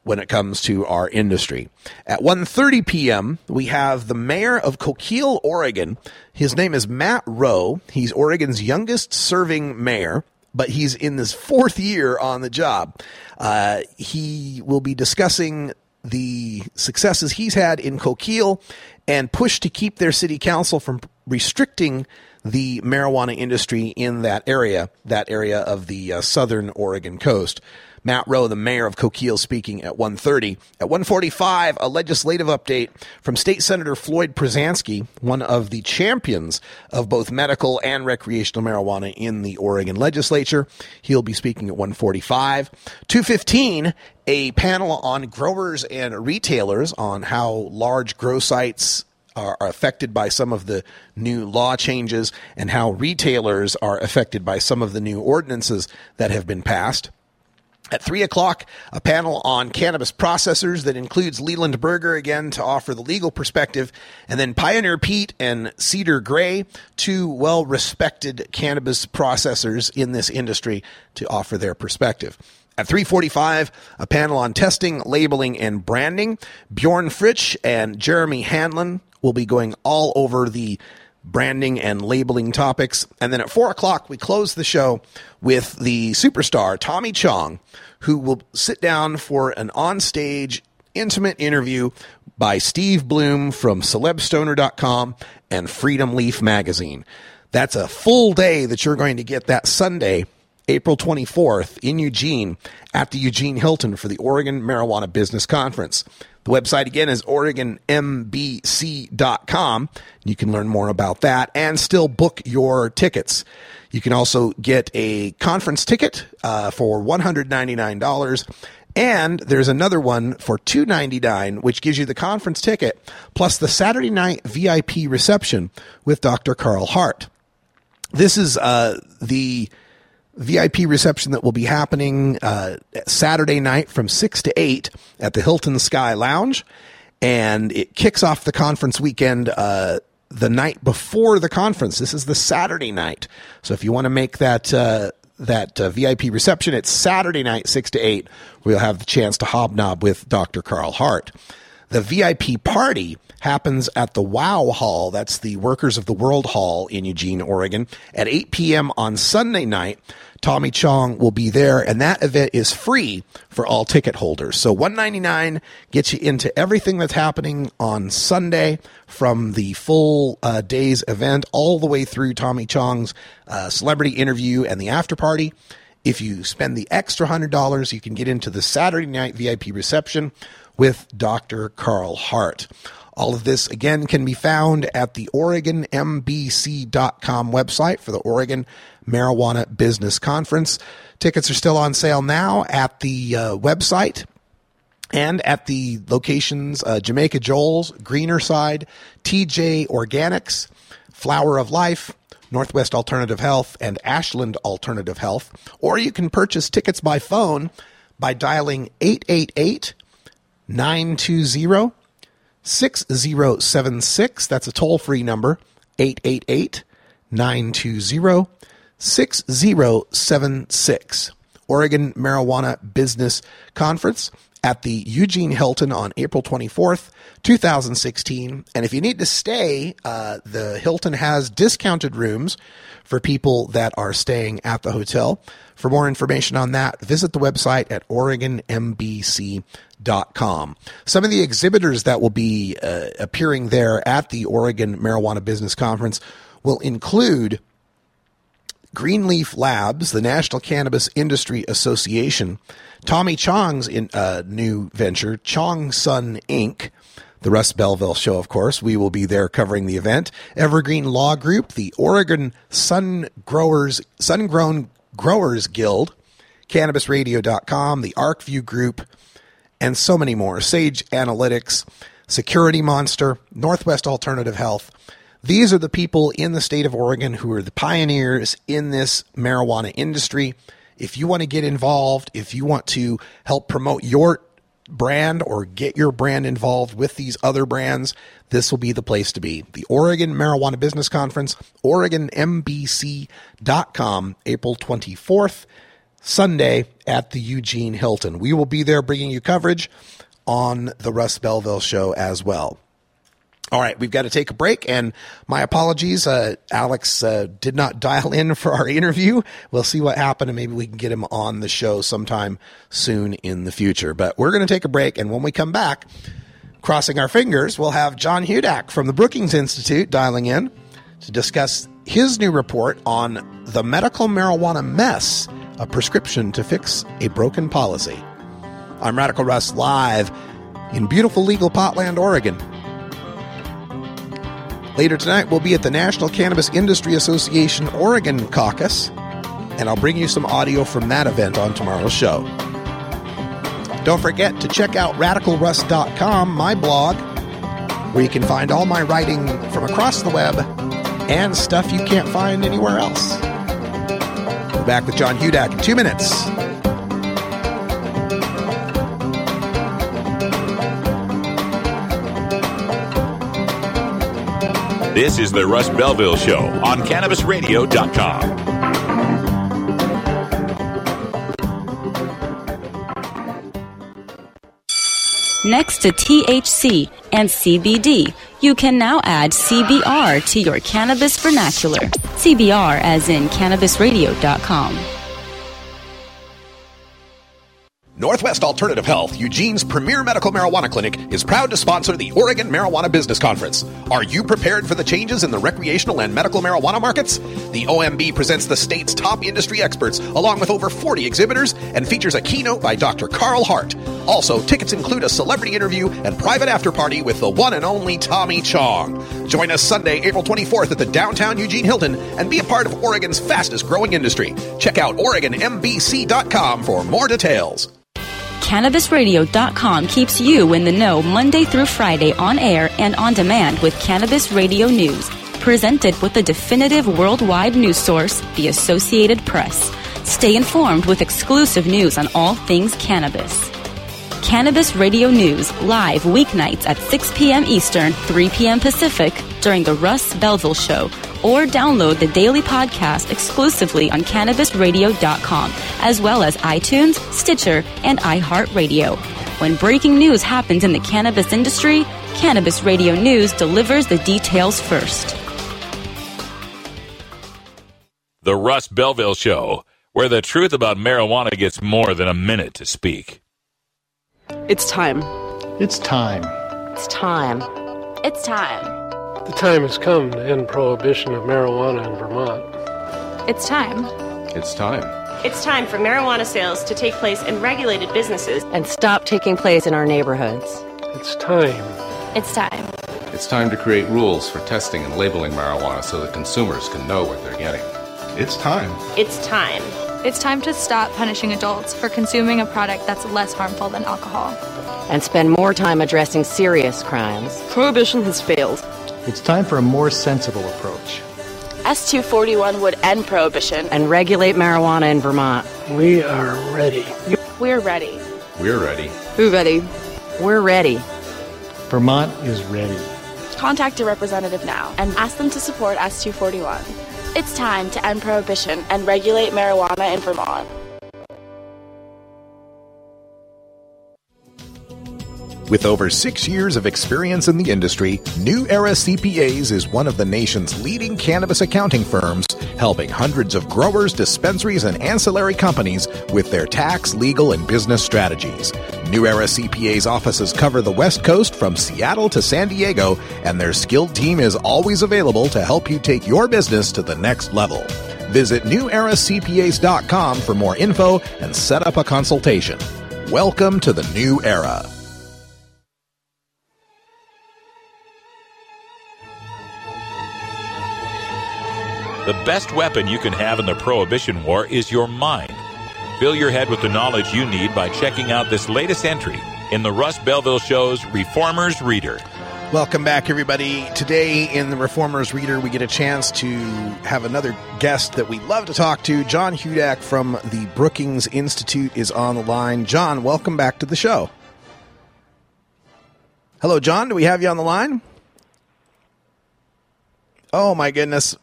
Speaker 2: when it comes to our industry. At 1:30 p.m., we have the mayor of Coquille, Oregon. His name is Matt Rowe. He's Oregon's youngest serving mayor but he's in this fourth year on the job. Uh, he will be discussing the successes he's had in Coquille and push to keep their city council from restricting the marijuana industry in that area, that area of the uh, southern Oregon coast. Matt Rowe, the mayor of Coquille, speaking at 1.30. At 1.45, a legislative update from State Senator Floyd Prozanski, one of the champions of both medical and recreational marijuana in the Oregon legislature. He'll be speaking at 1.45. 2.15, a panel on growers and retailers on how large grow sites are, affected by some of the new law changes and how retailers are affected by some of the new ordinances that have been passed. At three o'clock, a panel on cannabis processors that includes Leland Berger again to offer the legal perspective, and then Pioneer Pete and Cedar Gray, two well respected cannabis processors in this industry, to offer their perspective. At 3:45, a panel on testing, labeling, and branding. Bjorn Fritsch and Jeremy Hanlon will be going all over the branding and labeling topics. And then at four o'clock, we close the show with the superstar, Tommy Chong, who will sit down for an onstage intimate interview by Steve Bloom from celebstoner.com and Freedom Leaf magazine. That's a full day that you're going to get that Sunday, April 24th in Eugene at the Eugene Hilton for the Oregon Marijuana Business Conference. The website again is OregonMBC.com. You can learn more about that and still book your tickets. You can also get a conference ticket uh, for $199. And there's another one for 299, which gives you the conference ticket plus the Saturday night VIP reception with Dr. Carl Hart. This is uh, the VIP reception that will be happening uh, Saturday night from 6 to 8 at the Hilton Sky Lounge. And it kicks off the conference weekend uh, the night before the conference. This is the Saturday night. So if you want to make that. Uh, that uh, VIP reception, it's Saturday night, 6 to 8, where you'll have the chance to hobnob with Dr. Carl Hart. The VIP party happens at the WOW Hall. That's the Workers of the World Hall in Eugene, Oregon at 8 p.m. on Sunday night. Tommy Chong will be there, and that event is free for all ticket holders. So 199 gets you into everything that's happening on Sunday from the full uh, day's event all the way through Tommy Chong's uh, celebrity interview and the after party. If you spend the extra $100, you can get into the Saturday night VIP reception with Dr. Carl Hart. All of this, again, can be found at the OregonMBC.com website for the Oregon Marijuana Business Conference. Tickets are still on sale now at the uh, website and at the locations uh, Jamaica Joel's, Greener Side, TJ Organics, Flower of Life, Northwest Alternative Health, and Ashland Alternative Health. Or you can purchase tickets by phone by dialing 888 920 6076. That's a toll free number 888 920 6076. Oregon Marijuana Business Conference at the Eugene Hilton on April 24th, 2016. And if you need to stay, uh, the Hilton has discounted rooms for people that are staying at the hotel. For more information on that, visit the website at OregonMBC.com. Some of the exhibitors that will be uh, appearing there at the Oregon Marijuana Business Conference will include Greenleaf Labs, the National Cannabis Industry Association, Tommy Chong's in, uh, new venture, Chong Sun Inc., the Russ Belville Show, of course. We will be there covering the event. Evergreen Law Group, the Oregon Sun Growers, Sun Grown Growers Guild, CannabisRadio.com, the ArcView Group, and so many more. Sage Analytics, Security Monster, Northwest Alternative Health. These are the people in the state of Oregon who are the pioneers in this marijuana industry. If you want to get involved, if you want to help promote your brand or get your brand involved with these other brands, this will be the place to be. The Oregon Marijuana Business Conference, OregonMBC.com, April 24th, Sunday at the Eugene Hilton. We will be there bringing you coverage on the Russ Belville show as well. All right, we've got to take a break, and my apologies. Uh, Alex uh, did not dial in for our interview. We'll see what happened, and maybe we can get him on the show sometime soon in the future. But we're going to take a break, and when we come back, crossing our fingers, we'll have John Hudak from the Brookings Institute dialing in to discuss his new report on the medical marijuana mess, a prescription to fix a broken policy. I'm Radical Russ live in beautiful legal Potland, Oregon. Later tonight, we'll be at the National Cannabis Industry Association Oregon Caucus, and I'll bring you some audio from that event on tomorrow's show. Don't forget to check out radicalruss.com, my blog, where you can find all my writing from across the web and stuff you can't find anywhere else. Back with John Hudak in two minutes.
Speaker 1: This is the Russ Belville Show on CannabisRadio.com.
Speaker 21: Next to THC and CBD, you can now add CBR to your cannabis vernacular. CBR as in CannabisRadio.com.
Speaker 12: Northwest Alternative Health, Eugene's premier medical marijuana clinic, is proud to sponsor the Oregon Marijuana Business Conference. Are you prepared for the changes in the recreational and medical marijuana markets? The OMB presents the state's top industry experts, along with over 40 exhibitors, and features a keynote by Dr. Carl Hart. Also, tickets include a celebrity interview and private after party with the one and only Tommy Chong. Join us Sunday, April 24th at the downtown Eugene Hilton and be a part of Oregon's fastest growing industry. Check out OregonMBC.com for more details.
Speaker 21: CannabisRadio.com keeps you in the know Monday through Friday on air and on demand with Cannabis Radio News. Presented with the definitive worldwide news source, the Associated Press. Stay informed with exclusive news on all things cannabis. Cannabis Radio News, live weeknights at 6 p.m. Eastern, 3 p.m. Pacific during the Russ Belville Show, or download the daily podcast exclusively on CannabisRadio.com, as well as iTunes, Stitcher, and iHeartRadio. When breaking news happens in the cannabis industry, Cannabis Radio News delivers the details first.
Speaker 1: The Russ Belville Show, where the truth about marijuana gets more than a minute to speak.
Speaker 22: It's time.
Speaker 23: It's time.
Speaker 22: It's time.
Speaker 24: It's time.
Speaker 25: The time has come to end prohibition of marijuana in Vermont.
Speaker 24: It's time.
Speaker 6: It's time.
Speaker 26: It's time for marijuana sales to take place in regulated businesses
Speaker 22: and stop taking place in our neighborhoods.
Speaker 25: It's time.
Speaker 24: It's time.
Speaker 27: It's time to create rules for testing and labeling marijuana so that consumers can know what they're getting.
Speaker 28: It's time.
Speaker 26: It's time.
Speaker 24: It's time to stop punishing adults for consuming a product that's less harmful than alcohol.
Speaker 22: And spend more time addressing serious crimes.
Speaker 23: Prohibition has failed.
Speaker 28: It's time for a more sensible approach.
Speaker 24: S241 would end prohibition
Speaker 22: and regulate marijuana in Vermont.
Speaker 25: We are ready.
Speaker 24: We're ready.
Speaker 27: We're ready.
Speaker 22: We're ready. We're ready.
Speaker 28: Vermont is ready.
Speaker 24: Contact a representative now and ask them to support S241. It's time to end prohibition and regulate marijuana in Vermont.
Speaker 12: With over six years of experience in the industry, New Era CPAs is one of the nation's leading cannabis accounting firms, helping hundreds of growers, dispensaries, and ancillary companies with their tax, legal, and business strategies. New Era CPA's offices cover the West Coast from Seattle to San Diego, and their skilled team is always available to help you take your business to the next level. Visit neweracpas.com for more info and set up a consultation. Welcome to the new era.
Speaker 1: The best weapon you can have in the Prohibition War is your mind. Fill your head with the knowledge you need by checking out this latest entry in the Russ Belville Show's Reformers Reader.
Speaker 2: Welcome back, everybody. Today in the Reformers Reader, we get a chance to have another guest that we love to talk to. John Hudak from the Brookings Institute is on the line. John, welcome back to the show. Hello, John. Do we have you on the line? Oh, my goodness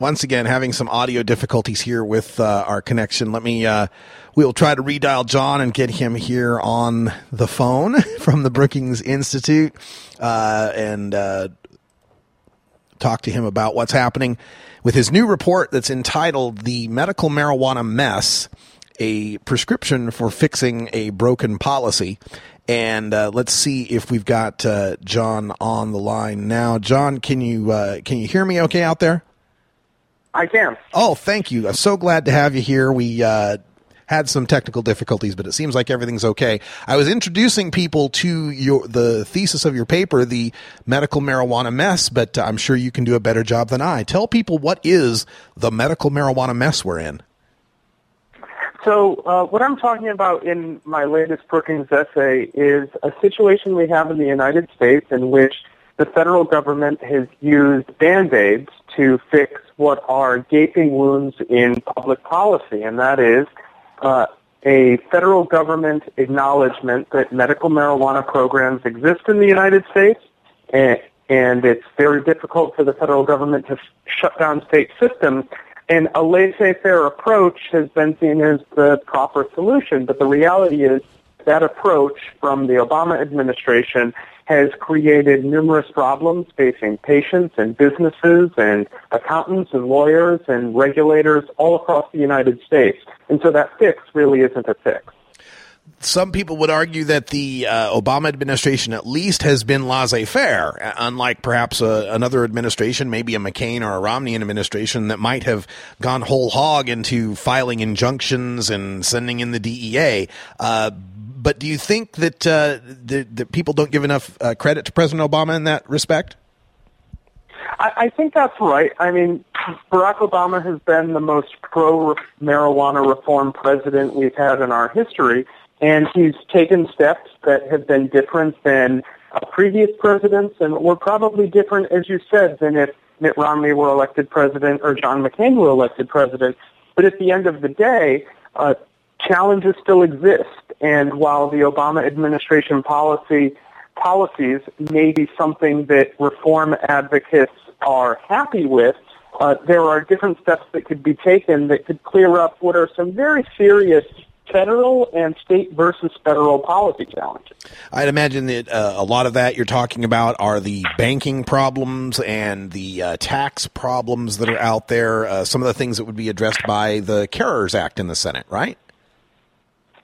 Speaker 2: once again having some audio difficulties here with uh, our connection. Let me. Uh, we'll try to redial John and get him here on the phone from the Brookings Institute uh, and uh, talk to him about what's happening with his new report that's entitled "The Medical Marijuana Mess." A prescription for fixing a broken policy. And uh, let's see if we've got uh, John on the line now. John, can you can you hear me okay out there?
Speaker 29: I can.
Speaker 2: Oh, thank you. I'm so glad to have you here. We uh, had some technical difficulties, but it seems like everything's okay. I was introducing people to your the thesis of your paper, the medical marijuana mess, but I'm sure you can do a better job than I. Tell people what is the medical marijuana mess we're in.
Speaker 29: So, uh, what I'm talking about in my latest Brookings essay is a situation we have in the United States in which the federal government has used band-aids to fix what are gaping wounds in public policy, and that is uh, a federal government acknowledgement that medical marijuana programs exist in the United States, and, and it's very difficult for the federal government to shut down state systems. And a laissez-faire approach has been seen as the proper solution, but the reality is that approach from the Obama administration has created numerous problems facing patients and businesses and accountants and lawyers and regulators all across the United States. And so that fix really isn't a fix.
Speaker 2: Some people would argue that the uh, Obama administration at least has been laissez-faire, unlike perhaps a, uh, another administration, maybe a McCain or a Romney administration that might have gone whole hog into filing injunctions and sending in the DEA. Uh, but do you think that uh, that people don't give enough uh, credit to President Obama in that respect?
Speaker 29: I, I think that's right. I mean, Barack Obama has been the most pro marijuana reform president we've had in our history, and he's taken steps that have been different than uh, previous presidents, and were probably different, as you said, than if Mitt Romney were elected president or John McCain were elected president. But at the end of the day, uh, challenges still exist. And while the Obama administration policy policies may be something that reform advocates are happy with, uh, there are different steps that could be taken that could clear up what are some very serious federal and state versus federal policy challenges.
Speaker 2: I'd imagine that uh, a lot of that you're talking about are the banking problems and the uh, tax problems that are out there. Uh, some of the things that would be addressed by the CARERS Act in the Senate, right?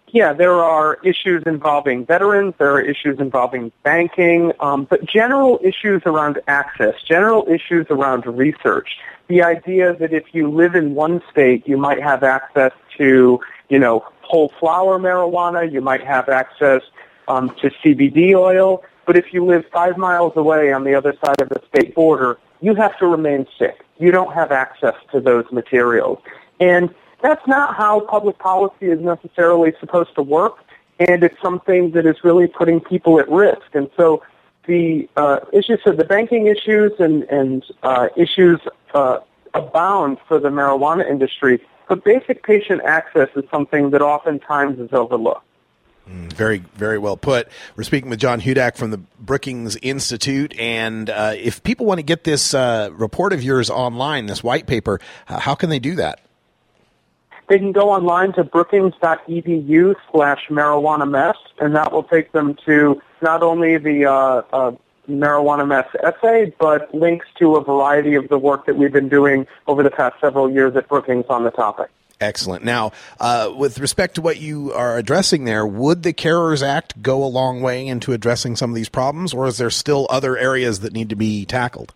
Speaker 29: Yeah, there are issues involving veterans. There are issues involving banking, um, but general issues around access, general issues around research. The idea that if you live in one state, you might have access to, you know, whole flower marijuana. You might have access um, to CBD oil. But if you live five miles away on the other side of the state border, you have to remain sick. You don't have access to those materials. And that's not how public policy is necessarily supposed to work, and it's something that is really putting people at risk. And so the uh, issues of the banking issues and, and uh, issues uh, abound for the marijuana industry, but basic patient access is something that oftentimes is overlooked.
Speaker 2: Mm, very, very well put. We're speaking with John Hudak from the Brookings Institute, and uh, if people want to get this uh, report of yours online, this white paper, uh, how can they do that?
Speaker 29: They can go online to brookings.edu slash marijuana mess, and that will take them to not only the uh, uh, marijuana mess essay, but links to a variety of the work that we've been doing over the past several years at Brookings on the topic.
Speaker 2: Excellent. Now, uh, with respect to what you are addressing there, would the CARERS Act go a long way into addressing some of these problems, or is there still other areas that need to be tackled?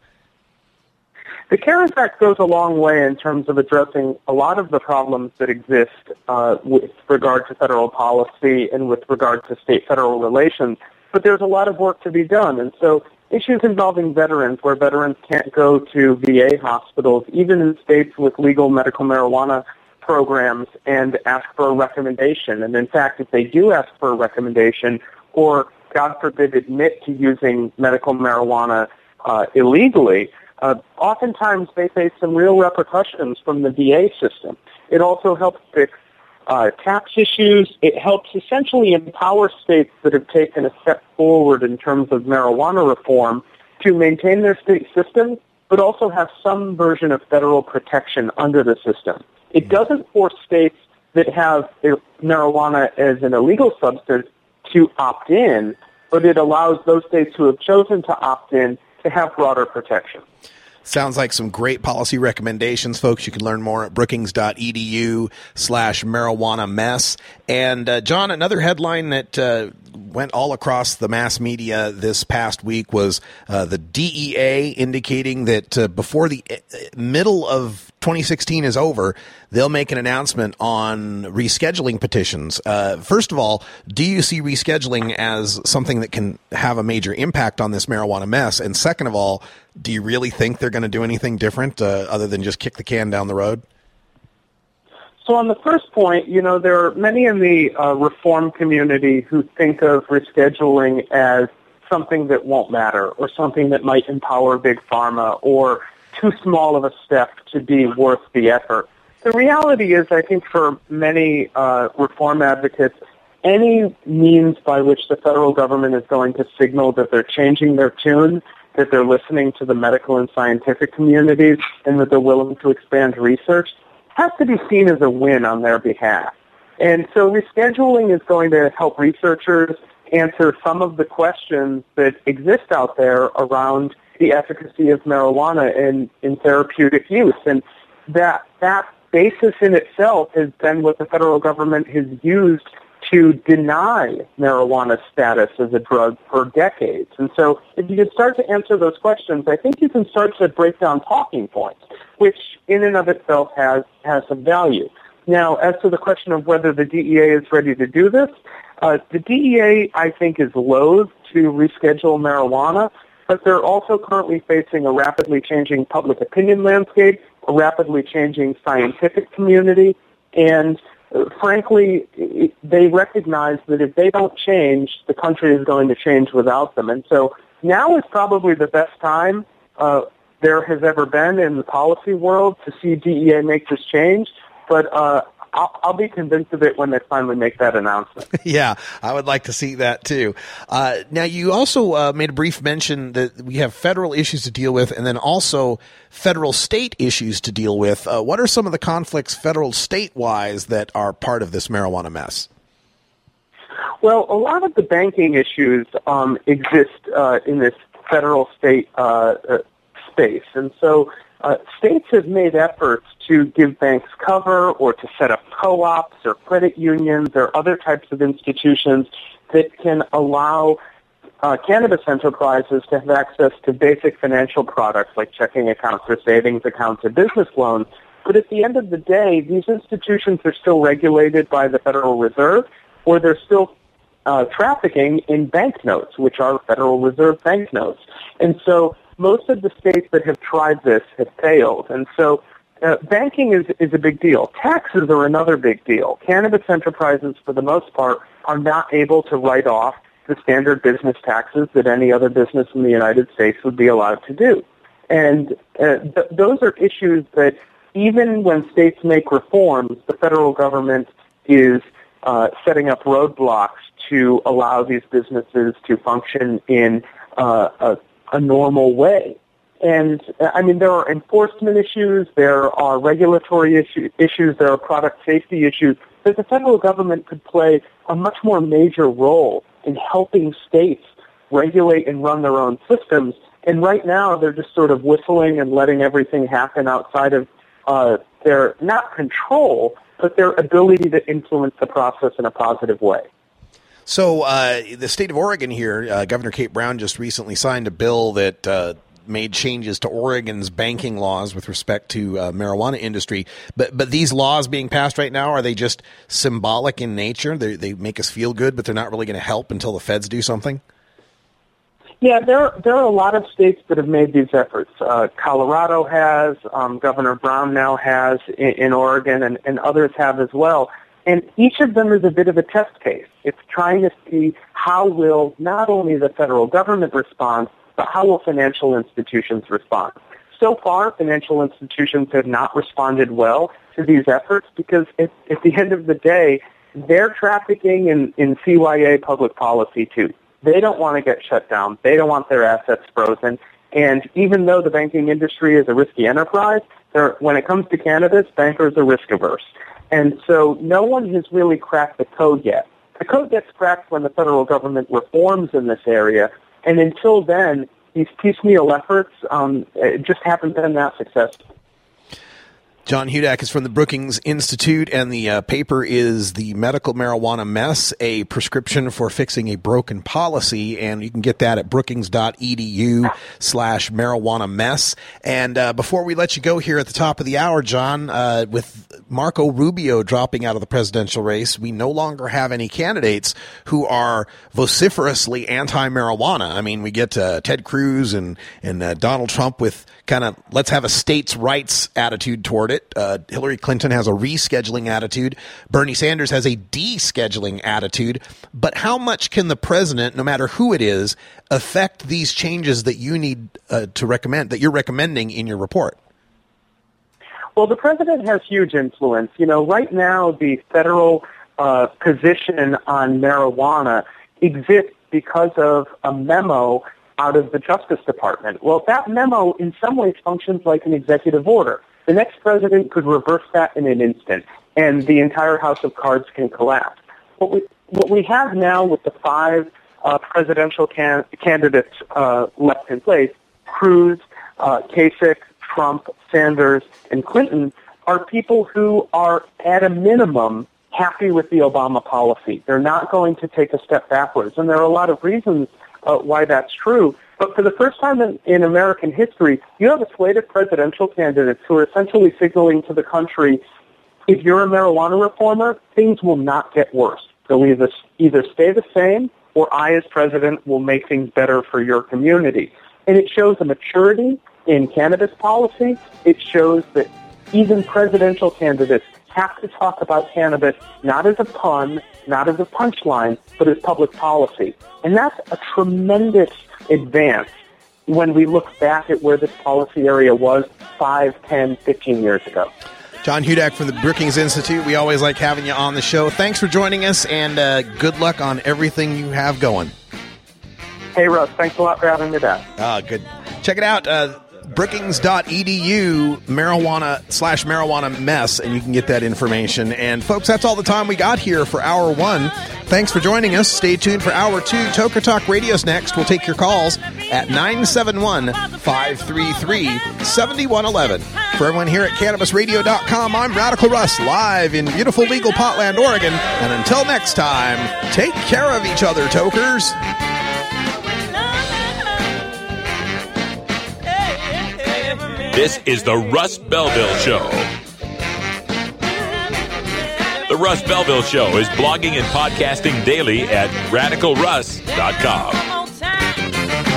Speaker 29: The CARERS Act goes a long way in terms of addressing a lot of the problems that exist uh, with regard to federal policy and with regard to state-federal relations. But there's a lot of work to be done, and so issues involving veterans, where veterans can't go to VA hospitals, even in states with legal medical marijuana programs, and ask for a recommendation. And in fact, if they do ask for a recommendation, or God forbid, admit to using medical marijuana uh, illegally, uh, oftentimes they face some real repercussions from the VA system. It also helps fix uh, tax issues. It helps essentially empower states that have taken a step forward in terms of marijuana reform to maintain their state systems, but also have some version of federal protection under the system. It doesn't force states that have marijuana as an illegal substance to opt in, but it allows those states who have chosen to opt in to have broader protection.
Speaker 2: Sounds like some great policy recommendations, folks. You can learn more at brookings.edu slash marijuana mess. And uh, John, another headline that uh, went all across the mass media this past week was uh, the DEA indicating that uh, before the uh, middle of 2016 is over, they'll make an announcement on rescheduling petitions. Uh, first of all, do you see rescheduling as something that can have a major impact on this marijuana mess? And second of all, do you really think they're going to do anything different uh, other than just kick the can down the road?
Speaker 29: So on the first point, you know, there are many in the uh, reform community who think of rescheduling as something that won't matter or something that might empower big pharma or too small of a step to be worth the effort. The reality is, I think for many uh, reform advocates, any means by which the federal government is going to signal that they're changing their tune, that they're listening to the medical and scientific communities, and that they're willing to expand research, has to be seen as a win on their behalf. And so rescheduling is going to help researchers answer some of the questions that exist out there around the efficacy of marijuana in, in therapeutic use. And that, that basis in itself has been what the federal government has used to deny marijuana status as a drug for decades. And so if you can start to answer those questions, I think you can start to break down talking points, which in and of itself has, has some value. Now, as to the question of whether the DEA is ready to do this, uh, the DEA, I think, is loath to reschedule marijuana but they're also currently facing a rapidly changing public opinion landscape, a rapidly changing scientific community, and uh, frankly, they recognize that if they don't change, the country is going to change without them. And so now is probably the best time uh, there has ever been in the policy world to see DEA make this change. But uh, I'll, I'll be convinced of it when they finally make that announcement.
Speaker 2: yeah, I would like to see that too. Uh, now, you also uh, made a brief mention that we have federal issues to deal with, and then also federal state issues to deal with. Uh, what are some of the conflicts, federal state wise, that are part of this marijuana mess?
Speaker 29: Well, a lot of the banking issues um, exist uh, in this federal state uh, uh, space, and so uh, states have made efforts to give banks cover or to set up co-ops or credit unions or other types of institutions that can allow uh, cannabis enterprises to have access to basic financial products like checking accounts or savings accounts or business loans. But at the end of the day, these institutions are still regulated by the Federal Reserve or they're still uh, trafficking in banknotes, which are Federal Reserve banknotes. And so most of the states that have tried this have failed. And so uh, banking is, is a big deal. Taxes are another big deal. Cannabis enterprises, for the most part, are not able to write off the standard business taxes that any other business in the United States would be allowed to do. And uh, th- those are issues that even when states make reforms, the federal government is uh, setting up roadblocks to allow these businesses to function in uh, a, a normal way. And I mean, there are enforcement issues, there are regulatory issue, issues, there are product safety issues that the federal government could play a much more major role in helping states regulate and run their own systems. And right now, they're just sort of whistling and letting everything happen outside of uh, their not control, but their ability to influence the process in a positive way.
Speaker 2: So, uh, the state of Oregon here, uh, Governor Kate Brown just recently signed a bill that uh, made changes to Oregon's banking laws with respect to uh, marijuana industry. But but these laws being passed right now are they just symbolic in nature? They they make us feel good, but they're not really going to help until the feds do something.
Speaker 29: Yeah, there there are a lot of states that have made these efforts. Uh, Colorado has, um, Governor Brown now has in, in Oregon, and, and others have as well. And each of them is a bit of a test case. It's trying to see how will not only the federal government respond, but how will financial institutions respond? So far, financial institutions have not responded well to these efforts because at, at the end of the day, they're trafficking in, in CYA public policy too. They don't want to get shut down. They don't want their assets frozen. And even though the banking industry is a risky enterprise, when it comes to cannabis, bankers are risk averse. And so no one has really cracked the code yet. The code gets cracked when the federal government reforms in this area, and until then, these piecemeal efforts um, just haven't been that successful.
Speaker 2: John Hudak is from the Brookings Institute, and the uh, paper is The Medical Marijuana Mess, a prescription for fixing a broken policy. And you can get that at brookings.edu slash marijuana mess. And uh, before we let you go here at the top of the hour, John, uh, with Marco Rubio dropping out of the presidential race, we no longer have any candidates who are vociferously anti-marijuana. I mean, we get uh, Ted Cruz and, and uh, Donald Trump with kind of let's have a states' rights attitude toward it. Uh, Hillary Clinton has a rescheduling attitude. Bernie Sanders has a descheduling attitude. But how much can the president, no matter who it is, affect these changes that you need uh, to recommend, that you're recommending in your report?
Speaker 29: Well, the president has huge influence. You know, right now the federal uh, position on marijuana exists because of a memo out of the Justice Department. Well, that memo in some ways functions like an executive order. The next president could reverse that in an instant, and the entire house of cards can collapse. What we, what we have now with the five uh, presidential can- candidates uh, left in place, Cruz, uh, Kasich, Trump, Sanders, and Clinton, are people who are, at a minimum, happy with the Obama policy. They're not going to take a step backwards. And there are a lot of reasons uh, why that's true. But for the first time in, in American history, you have a slate of presidential candidates who are essentially signaling to the country, if you're a marijuana reformer, things will not get worse. They'll either, either stay the same or I as president will make things better for your community. And it shows a maturity in cannabis policy. It shows that even presidential candidates have to talk about cannabis not as a pun, not as a punchline, but as public policy. And that's a tremendous advance when we look back at where this policy area was 5, 10, 15 years ago.
Speaker 2: John Hudak from the Brookings Institute. We always like having you on the show. Thanks for joining us, and uh, good luck on everything you have going.
Speaker 29: Hey, Russ, thanks a lot for having me back.
Speaker 2: Ah, good. Check it out. Uh, Brookings.edu marijuana slash marijuana mess, and you can get that information. And folks, that's all the time we got here for hour one. Thanks for joining us. Stay tuned for hour two. Toker Talk Radio's next. We'll take your calls at 971 533 7111. For everyone here at CannabisRadio.com, I'm Radical Russ, live in beautiful legal Potland, Oregon. And until next time, take care of each other, tokers.
Speaker 1: This is the Russ Belville Show. The Russ Belville Show is blogging and podcasting daily at radicalruss.com.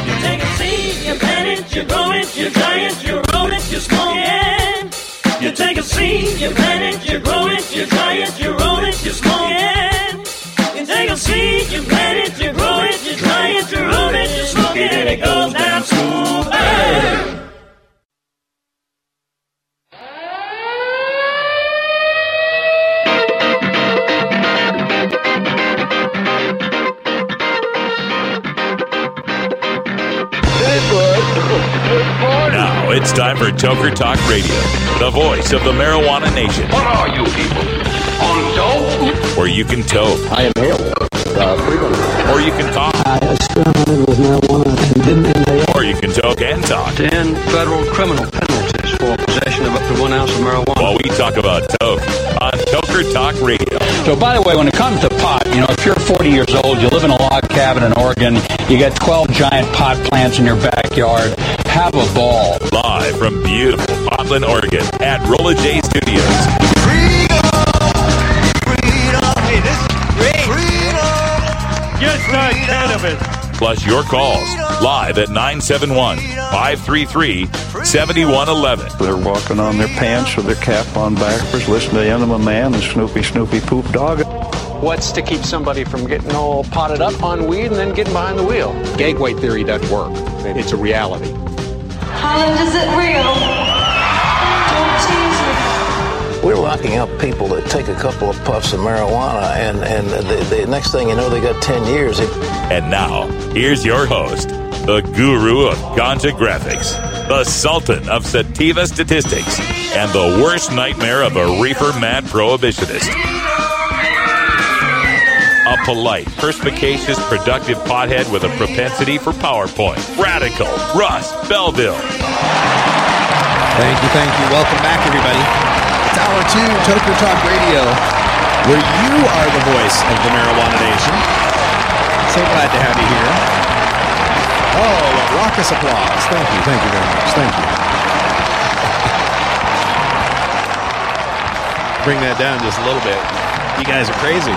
Speaker 30: You take a seed, you plant it, you grow it, you dry it, you roll it, you smoke it. You take a seed, you plant it, you grow it, you dry it, you roll it, you smoke it. You take a seed, you plant it, you grow it, you dry it, you roll it, you smoke it, and it goes down smooth.
Speaker 1: It's time for Toker Talk Radio, the voice of the marijuana nation. What are you people? On dope? Where you can toke. I am here. Uh, or you can talk.
Speaker 31: I experimented with marijuana and didn't inhale.
Speaker 1: Or you can toke and talk.
Speaker 32: Ten federal criminal penalties for possession of up to one ounce of marijuana.
Speaker 1: While we talk about toke on Toker Talk Radio.
Speaker 33: So, by the way, when it comes to pot, you know, if you're 40 years old, you live in a log cabin in Oregon, you got 12 giant pot plants in your backyard, have a ball.
Speaker 1: Live from beautiful Portland, Oregon at Rolla J Studios.
Speaker 30: Hey, this is great. Just like cannabis.
Speaker 1: Plus your calls live at 971 533 7111.
Speaker 34: They're walking on their pants with their cap on backwards, listening to Enema Man and Snoopy Snoopy Poop Dog.
Speaker 35: What's to keep somebody from getting all potted up on weed and then getting behind the wheel?
Speaker 36: Gateway theory doesn't work. It's a reality.
Speaker 30: Holland, is it real? Don't tease me.
Speaker 37: We're locking up people that take a couple of puffs of marijuana, and, and the, the next thing you know, they got 10 years.
Speaker 1: And now, here's your host, the guru of ganja graphics, the sultan of sativa statistics, and the worst nightmare of a reefer mad prohibitionist. A polite, perspicacious, productive pothead with a propensity for PowerPoint. Radical Russ Belville.
Speaker 2: Thank you, thank you. Welcome back, everybody. It's hour two, Toker Talk Radio, where you are the voice of the marijuana nation. So glad to have you here. Oh, raucous applause. Thank you, thank you very much. Thank you. Bring that down just a little bit. You guys are crazy.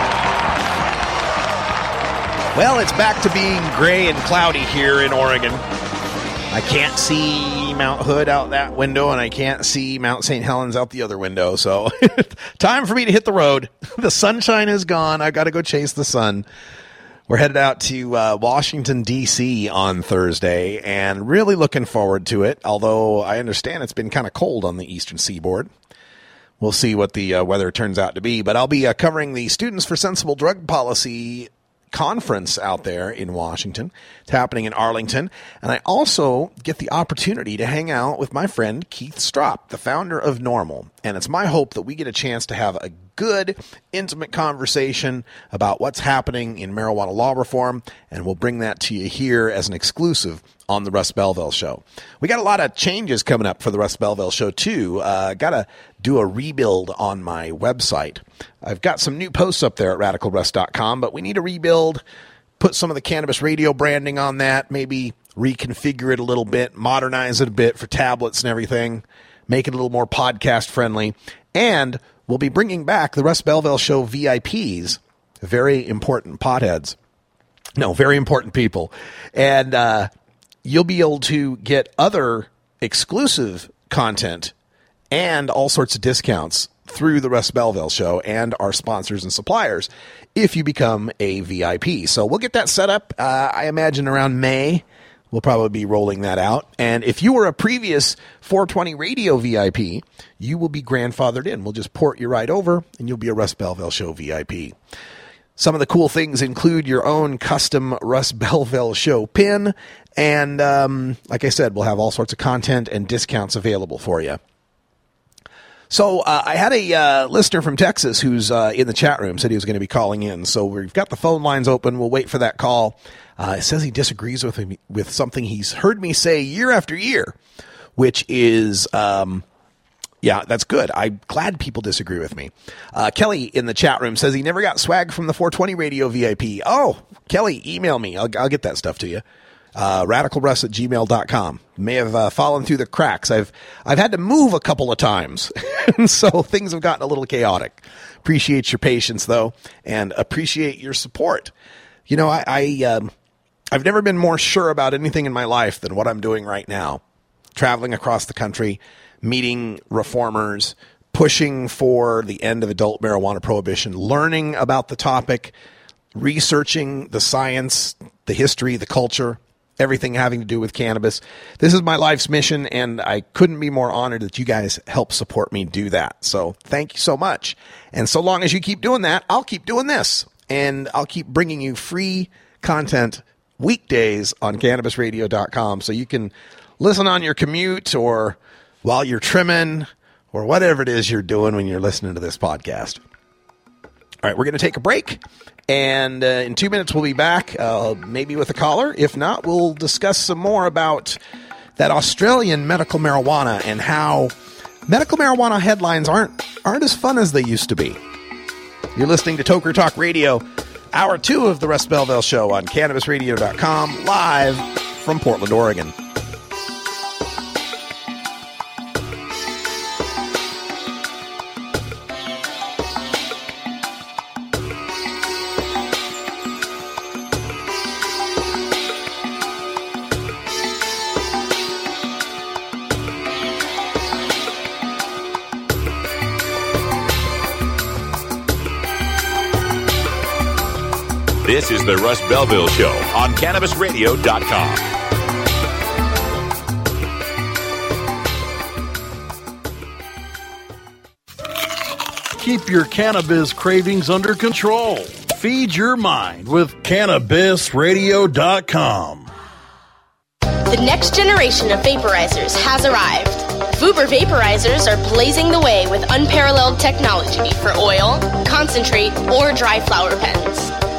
Speaker 2: Well, it's back to being gray and cloudy here in Oregon. I can't see Mount Hood out that window, and I can't see Mount St. Helens out the other window. So, time for me to hit the road. The sunshine is gone. I got to go chase the sun. We're headed out to uh, Washington, D.C. on Thursday, and really looking forward to it. Although I understand it's been kind of cold on the eastern seaboard. We'll see what the uh, weather turns out to be. But I'll be uh, covering the Students for Sensible Drug Policy conference out there in Washington. It's happening in Arlington. And I also get the opportunity to hang out with my friend Keith Stroup, the founder of NORML. And it's my hope that we get a chance to have a good, intimate conversation about what's happening in marijuana law reform. And we'll bring that to you here as an exclusive on the Russ Belville Show. We got a lot of changes coming up for the Russ Belville Show, too. Uh, got to do a rebuild on my website. I've got some new posts up there at radicalruss.com, but we need to rebuild, put some of the cannabis radio branding on that, maybe reconfigure it a little bit, modernize it a bit for tablets and everything, make it a little more podcast friendly. And we'll be bringing back the Russ Belville Show VIPs, very important potheads. No, very important people. And uh, you'll be able to get other exclusive content and all sorts of discounts through the Russ Belville show and our sponsors and suppliers if you become a VIP. So we'll get that set up. Uh, I imagine around May. We'll probably be rolling that out. And if you were a previous 420 radio VIP, you will be grandfathered in. We'll just port you right over and you'll be a Russ Belville Show VIP. Some of the cool things include your own custom Russ Belville Show pin. And um, like I said, we'll have all sorts of content and discounts available for you. So uh, I had a uh, listener from Texas who's uh, in the chat room said he was going to be calling in. So we've got the phone lines open. We'll wait for that call. Uh, it says he disagrees with me with something he's heard me say year after year, which is, um, yeah, that's good. I'm glad people disagree with me. Uh, Kelly in the chat room says he never got swag from the 420 Radio VIP. Oh, Kelly, email me. I'll, I'll get that stuff to you uh, radicalruss at gmail.com. May have uh, fallen through the cracks. I've, I've had to move a couple of times. so things have gotten a little chaotic. Appreciate your patience though, and appreciate your support. You know, I, I um, I've never been more sure about anything in my life than what I'm doing right now. Traveling across the country, meeting reformers, pushing for the end of adult marijuana prohibition, learning about the topic, researching the science, the history, the culture, everything having to do with cannabis. This is my life's mission, and I couldn't be more honored that you guys help support me do that. So thank you so much. And so long as you keep doing that, I'll keep doing this, and I'll keep bringing you free content weekdays on cannabisradio.com so you can listen on your commute or while you're trimming or whatever it is you're doing when you're listening to this podcast. All right, we're going to take a break. And uh, in two minutes, we'll be back, uh, maybe with a caller. If not, we'll discuss some more about that Australian medical marijuana and how medical marijuana headlines aren't aren't as fun as they used to be. You're listening to Toker Talk Radio, hour two of the Russ Belville Show on CannabisRadio.com, live from Portland, Oregon.
Speaker 1: This is the Russ Belville Show on CannabisRadio.com.
Speaker 38: Keep your cannabis cravings under control. Feed your mind with CannabisRadio.com.
Speaker 39: The next generation of vaporizers has arrived. Vuber vaporizers are blazing the way with unparalleled technology for oil, concentrate, or dry flower pens.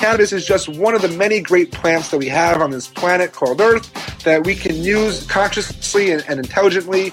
Speaker 40: Cannabis is just one of the many great plants that we have on this planet called Earth that we can use consciously and, and intelligently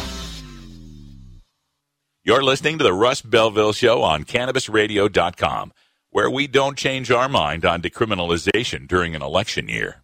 Speaker 1: You're listening to the Russ Belville Show on CannabisRadio.com, where we don't change our mind on decriminalization during an election year.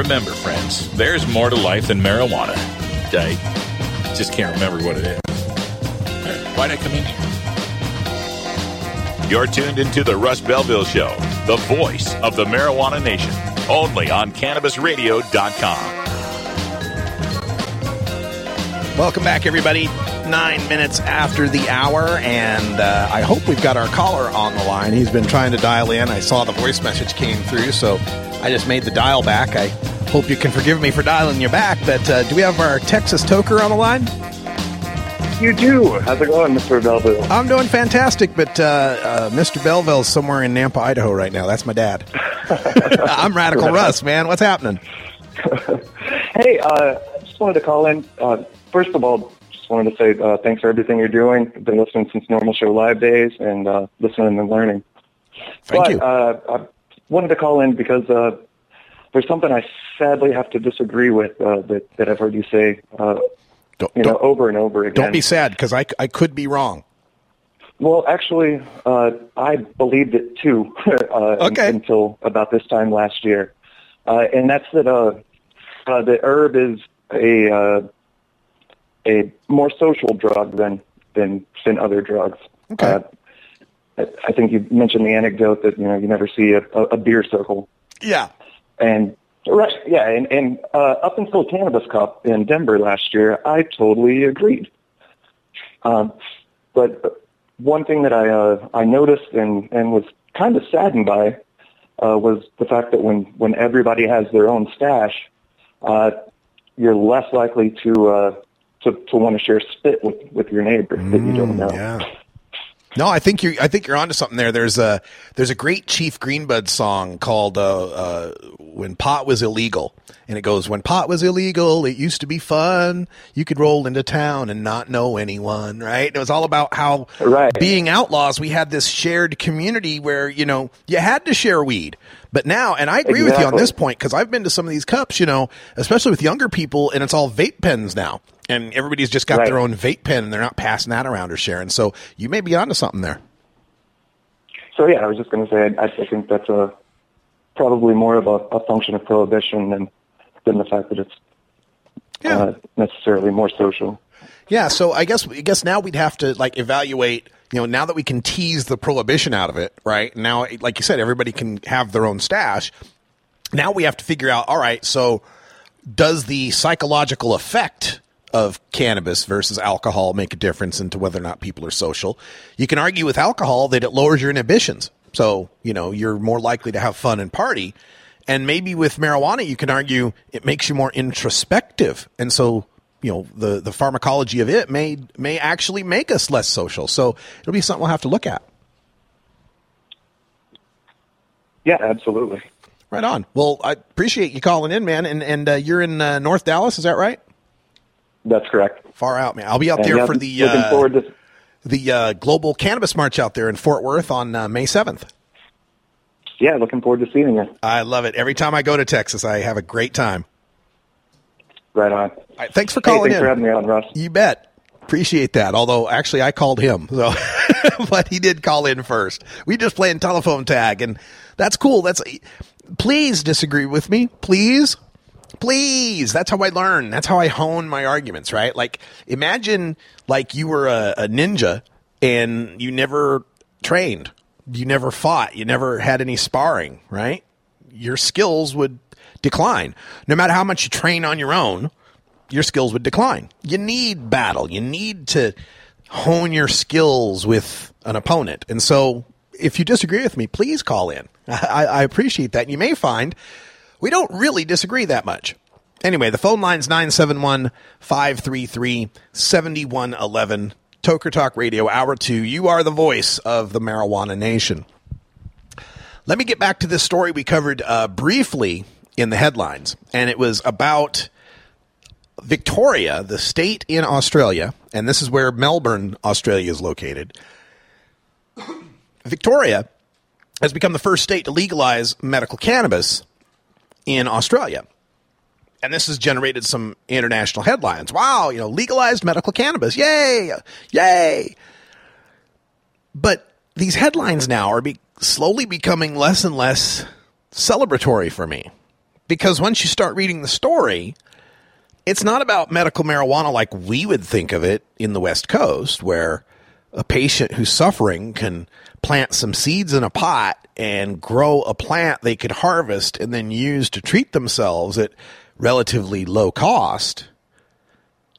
Speaker 1: Remember, friends, there's more to life than marijuana. I just can't remember what it is. Why'd I come in here? You're tuned into the Russ Belville Show, the voice of the marijuana nation. only on CannabisRadio.com.
Speaker 2: Welcome back, everybody. Nine minutes after the hour, and uh, I hope we've got our caller on the line. He's been trying to dial in. I saw the voice message came through, so I just made the dial back. I hope you can forgive me for dialing you back, but uh, do we have our Texas toker on the line?
Speaker 41: You do. How's it going, Mr. Belville?
Speaker 2: I'm doing fantastic, but uh, uh, Mr. Belville's somewhere in Nampa, Idaho right now. That's my dad. I'm Radical Russ, man. What's happening?
Speaker 41: Hey, uh, I just wanted to call in. Uh, first of all, just wanted to say uh, thanks for everything you're doing. I've been listening since NORML Show Live days and uh, listening and learning.
Speaker 2: Thank
Speaker 41: but,
Speaker 2: you.
Speaker 41: I wanted to call in because uh, there's something I sadly have to disagree with uh, that, that I've heard you say, uh, you know, over and over again.
Speaker 2: Don't be sad because I, I could be wrong.
Speaker 41: Well, actually, uh, I believed it too uh,
Speaker 2: Okay.
Speaker 41: un- until about this time last year, uh, and that's that uh, uh, the herb is a uh, a more social drug than than than other drugs.
Speaker 2: Okay.
Speaker 41: I, think you mentioned the anecdote that you know you never see a, a, beer circle,
Speaker 2: Yeah.
Speaker 41: and right, yeah, and and uh, up until Cannabis Cup in Denver last year, I totally agreed. Um, but one thing that I uh, I noticed and and was kind of saddened by uh, was the fact that when when everybody has their own stash, uh, you're less likely to uh, to to want to share spit with with your neighbor that you don't know.
Speaker 2: Yeah. No, I think you're. I think you're onto something there. There's a there's a great Chief Greenbud song called uh, uh, "When Pot Was Illegal," and it goes, "When pot was illegal, it used to be fun. You could roll into town and not know anyone." Right? It was all about how right. being outlaws, we had this shared community where you know you had to share weed. But now, and I agree with you on this point because I've been to some of these cups, you know, especially with younger people, and it's all vape pens now, and everybody's just got
Speaker 41: Right.
Speaker 2: their own vape pen, and they're not passing that around or sharing. So you may be onto something there.
Speaker 41: So yeah, I was just going to say I, I think that's a probably more of a, a function of prohibition than than the fact that it's uh, necessarily more social.
Speaker 2: Yeah, so I guess I guess now we'd have to like evaluate. You know, now that we can tease the prohibition out of it, right? Now, like you said, everybody can have their own stash. Now we have to figure out. All right, so does the psychological effect of cannabis versus alcohol make a difference into whether or not people are social? You can argue with alcohol that it lowers your inhibitions, so you know you're more likely to have fun and party. And maybe with marijuana, you can argue it makes you more introspective, and so you know the the pharmacology of it may may actually make us less social. So it'll be something we'll have to look at.
Speaker 41: Yeah, absolutely.
Speaker 2: Right on. Well, I appreciate you calling in, man. And and uh, you're in uh, North Dallas, is that right?
Speaker 41: That's correct.
Speaker 2: Far out, man. I'll be out
Speaker 41: And
Speaker 2: there
Speaker 41: yeah,
Speaker 2: for the
Speaker 41: looking
Speaker 2: uh,
Speaker 41: forward to
Speaker 2: the uh, global cannabis march out there in Fort Worth on uh, May seventh.
Speaker 41: yeah, looking forward to seeing you.
Speaker 2: I love it. Every time I go to Texas, I have a great time.
Speaker 41: Right on.
Speaker 2: thanks for
Speaker 41: Hey,
Speaker 2: calling
Speaker 41: thanks
Speaker 2: in.
Speaker 41: for having me on, Russ.
Speaker 2: You bet. Appreciate that. Although actually I called him, so but he did call in first. We just playing telephone tag, and that's cool. That's please disagree with me, please, please. That's how I learn. That's how I hone my arguments. Right? Like imagine like you were a, a ninja and you never trained, you never fought, you never had any sparring. Right? Your skills would decline, no matter how much you train on your own your skills would decline. You need battle. You need to hone your skills with an opponent. And so, if you disagree with me, please call in. I, I appreciate that. You may find we don't really disagree that much. Anyway, the phone line's 971 533 7111. Toker Talk Radio, Hour 2. You are the voice of the marijuana nation. Let me get back to this story we covered uh, briefly in the headlines. And it was about Victoria, the state in Australia, and this is where Melbourne, Australia is located. Victoria has become the first state to legalize medical cannabis in Australia. And this has generated some international headlines. Wow, you know, legalized medical cannabis. Yay! Yay! But these headlines now are be- slowly becoming less and less celebratory for me. Because once you start reading the story, it's not about medical marijuana like we would think of it in the West Coast, where a patient who's suffering can plant some seeds in a pot and grow a plant they could harvest and then use to treat themselves at relatively low cost.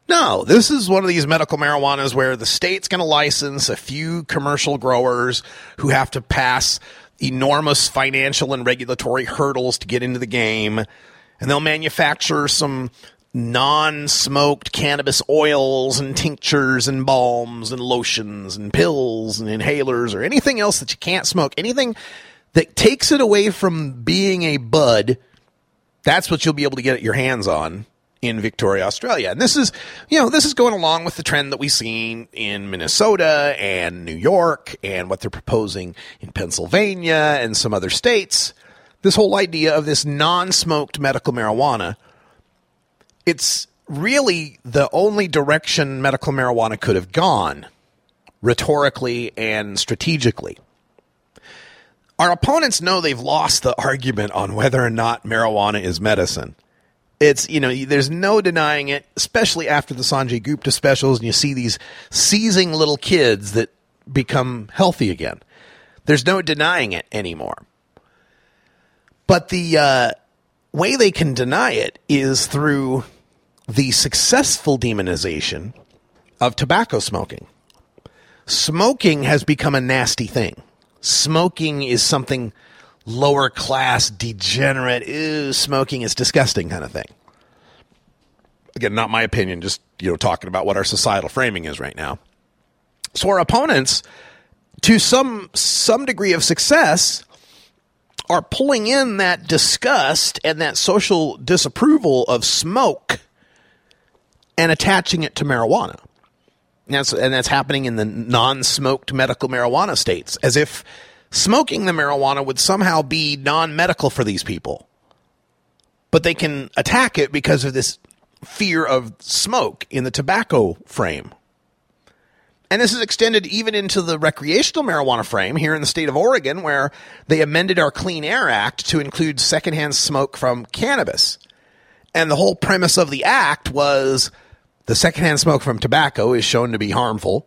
Speaker 2: No, this is one of these medical marijuanas where the state's going to license a few commercial growers who have to pass enormous financial and regulatory hurdles to get into the game. And they'll manufacture some non smoked cannabis oils and tinctures and balms and lotions and pills and inhalers or anything else that you can't smoke. Anything that takes it away from being a bud. That's what you'll be able to get your hands on in Victoria, Australia. And this is, you know, this is going along with the trend that we've seen in Minnesota and New York and what they're proposing in Pennsylvania and some other states. This whole idea of this non smoked medical marijuana. It's really the only direction medical marijuana could have gone, rhetorically and strategically. Our opponents know they've lost the argument on whether or not marijuana is medicine. It's you know there's no denying it especially after the sanjay gupta specials and you see these seizing little kids that become healthy again. There's no denying it anymore. But the uh, way they can deny it is through the successful demonization of tobacco smoking smoking has become a nasty thing smoking is something lower class, degenerate, ew, smoking is disgusting kind of thing. Again, not my opinion, just you know, talking about what our societal framing is right now. So our opponents, to some some degree of success, are pulling in that disgust and that social disapproval of smoke and attaching it to marijuana. And that's, and that's happening in the non-smoked medical marijuana states, as if smoking the marijuana would somehow be non medical for these people. But they can attack it because of this fear of smoke in the tobacco frame. And this is extended even into the recreational marijuana frame here in the state of Oregon, where they amended our Clean Air Act to include secondhand smoke from cannabis. And the whole premise of the act was the secondhand smoke from tobacco is shown to be harmful,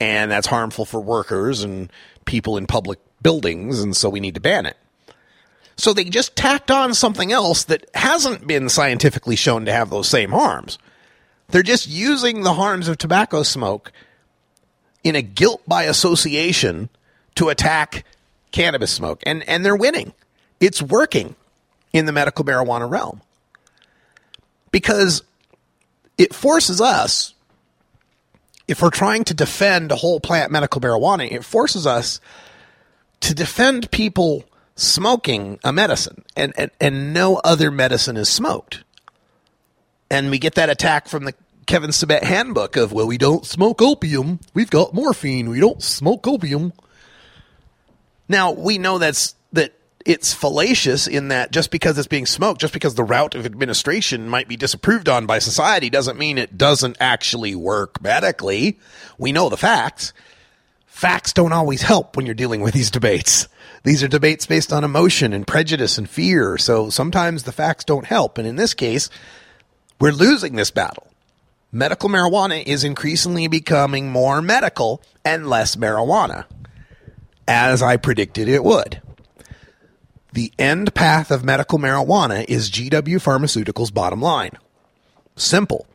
Speaker 2: and that's harmful for workers and people in public buildings, and so we need to ban it. So they just tacked on something else that hasn't been scientifically shown to have those same harms. They're just using the harms of tobacco smoke in a guilt by association to attack cannabis smoke. And, and they're winning. It's working in the medical marijuana realm because it forces us, if we're trying to defend a whole plant medical marijuana, it forces us to defend people smoking a medicine and, and, and no other medicine is smoked. And we get that attack from the Kevin Sabet handbook of, well, we don't smoke opium. We've got morphine. We don't smoke opium. Now, we know that's that it's fallacious in that just because it's being smoked, just because the route of administration might be disapproved on by society doesn't mean it doesn't actually work medically. We know the facts facts don't always help when you're dealing with these debates. These are debates based on emotion and prejudice and fear. So sometimes the facts don't help. And in this case, we're losing this battle. Medical marijuana is increasingly becoming more medical and less marijuana, as I predicted it would. The end path of medical marijuana is GW Pharmaceuticals' bottom line. Simple.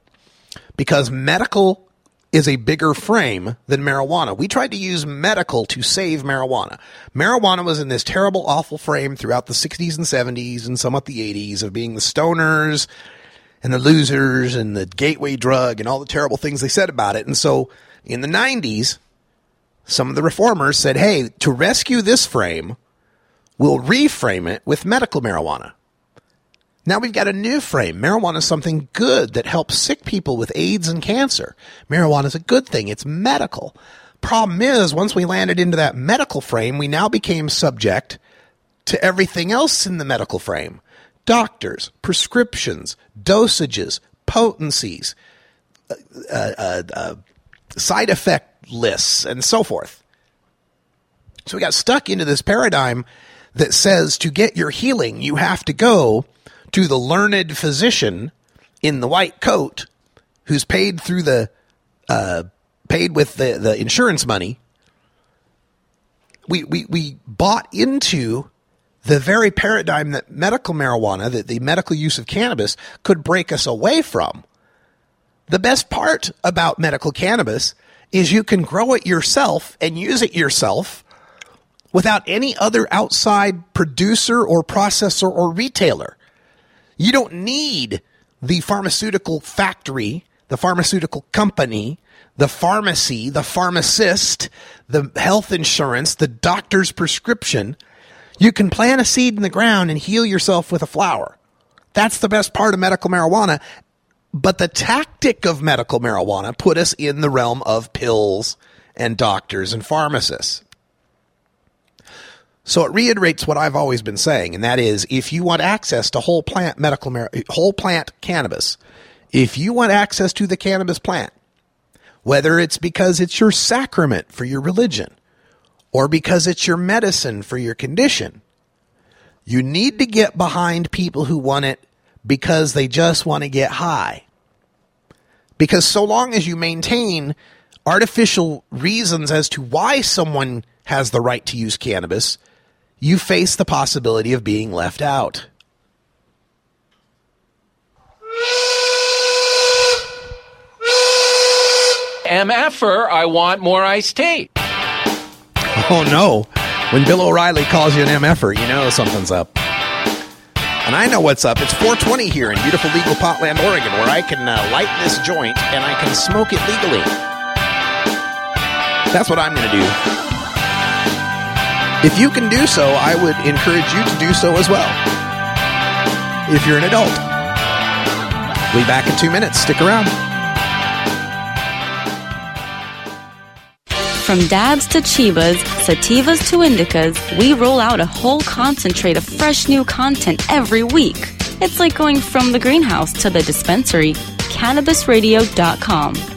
Speaker 2: Because medical is a bigger frame than marijuana. We tried to use medical to save marijuana. Marijuana was in this terrible, awful frame throughout the 60s and 70s and somewhat the 80s of being the stoners and the losers and the gateway drug and all the terrible things they said about it. And so in the 90s, some of the reformers said, hey, to rescue this frame, we'll reframe it with medical marijuana. Now we've got a new frame. Marijuana is something good that helps sick people with AIDS and cancer. Marijuana is a good thing. It's medical. Problem is, once we landed into that medical frame, we now became subject to everything else in the medical frame. Doctors, prescriptions, dosages, potencies, uh, uh, uh, side effect lists, and so forth. So we got stuck into this paradigm that says to get your healing, you have to go to the learned physician in the white coat who's paid through the uh, paid with the, the insurance money we, we, we bought into the very paradigm that medical marijuana, that the medical use of cannabis could break us away from. The best part about medical cannabis is you can grow it yourself and use it yourself without any other outside producer or processor or retailer. You don't need the pharmaceutical factory, the pharmaceutical company, the pharmacy, the pharmacist, the health insurance, the doctor's prescription. You can plant a seed in the ground and heal yourself with a flower. That's the best part of medical marijuana. But the tactic of medical marijuana put us in the realm of pills and doctors and pharmacists. So it reiterates what I've always been saying, and that is if you want access to whole plant medical mar- whole plant cannabis, if you want access to the cannabis plant, whether it's because it's your sacrament for your religion or because it's your medicine for your condition, you need to get behind people who want it because they just want to get high. Because so long as you maintain artificial reasons as to why someone has the right to use cannabis, you face the possibility of being left out.
Speaker 42: MFer, I want more iced tea.
Speaker 2: Oh no. When Bill O'Reilly calls you an MFer, you know something's up. And I know what's up. It's 420 here in beautiful legal Potland, Oregon, where I can uh, light this joint and I can smoke it legally. That's what I'm going to do. If you can do so, I would encourage you to do so as well. If you're an adult. We'll be back in two minutes. Stick around.
Speaker 43: From dabs to chivas, sativas to indicas, we roll out a whole concentrate of fresh new content every week. It's like going from the greenhouse to the dispensary. CannabisRadio.com.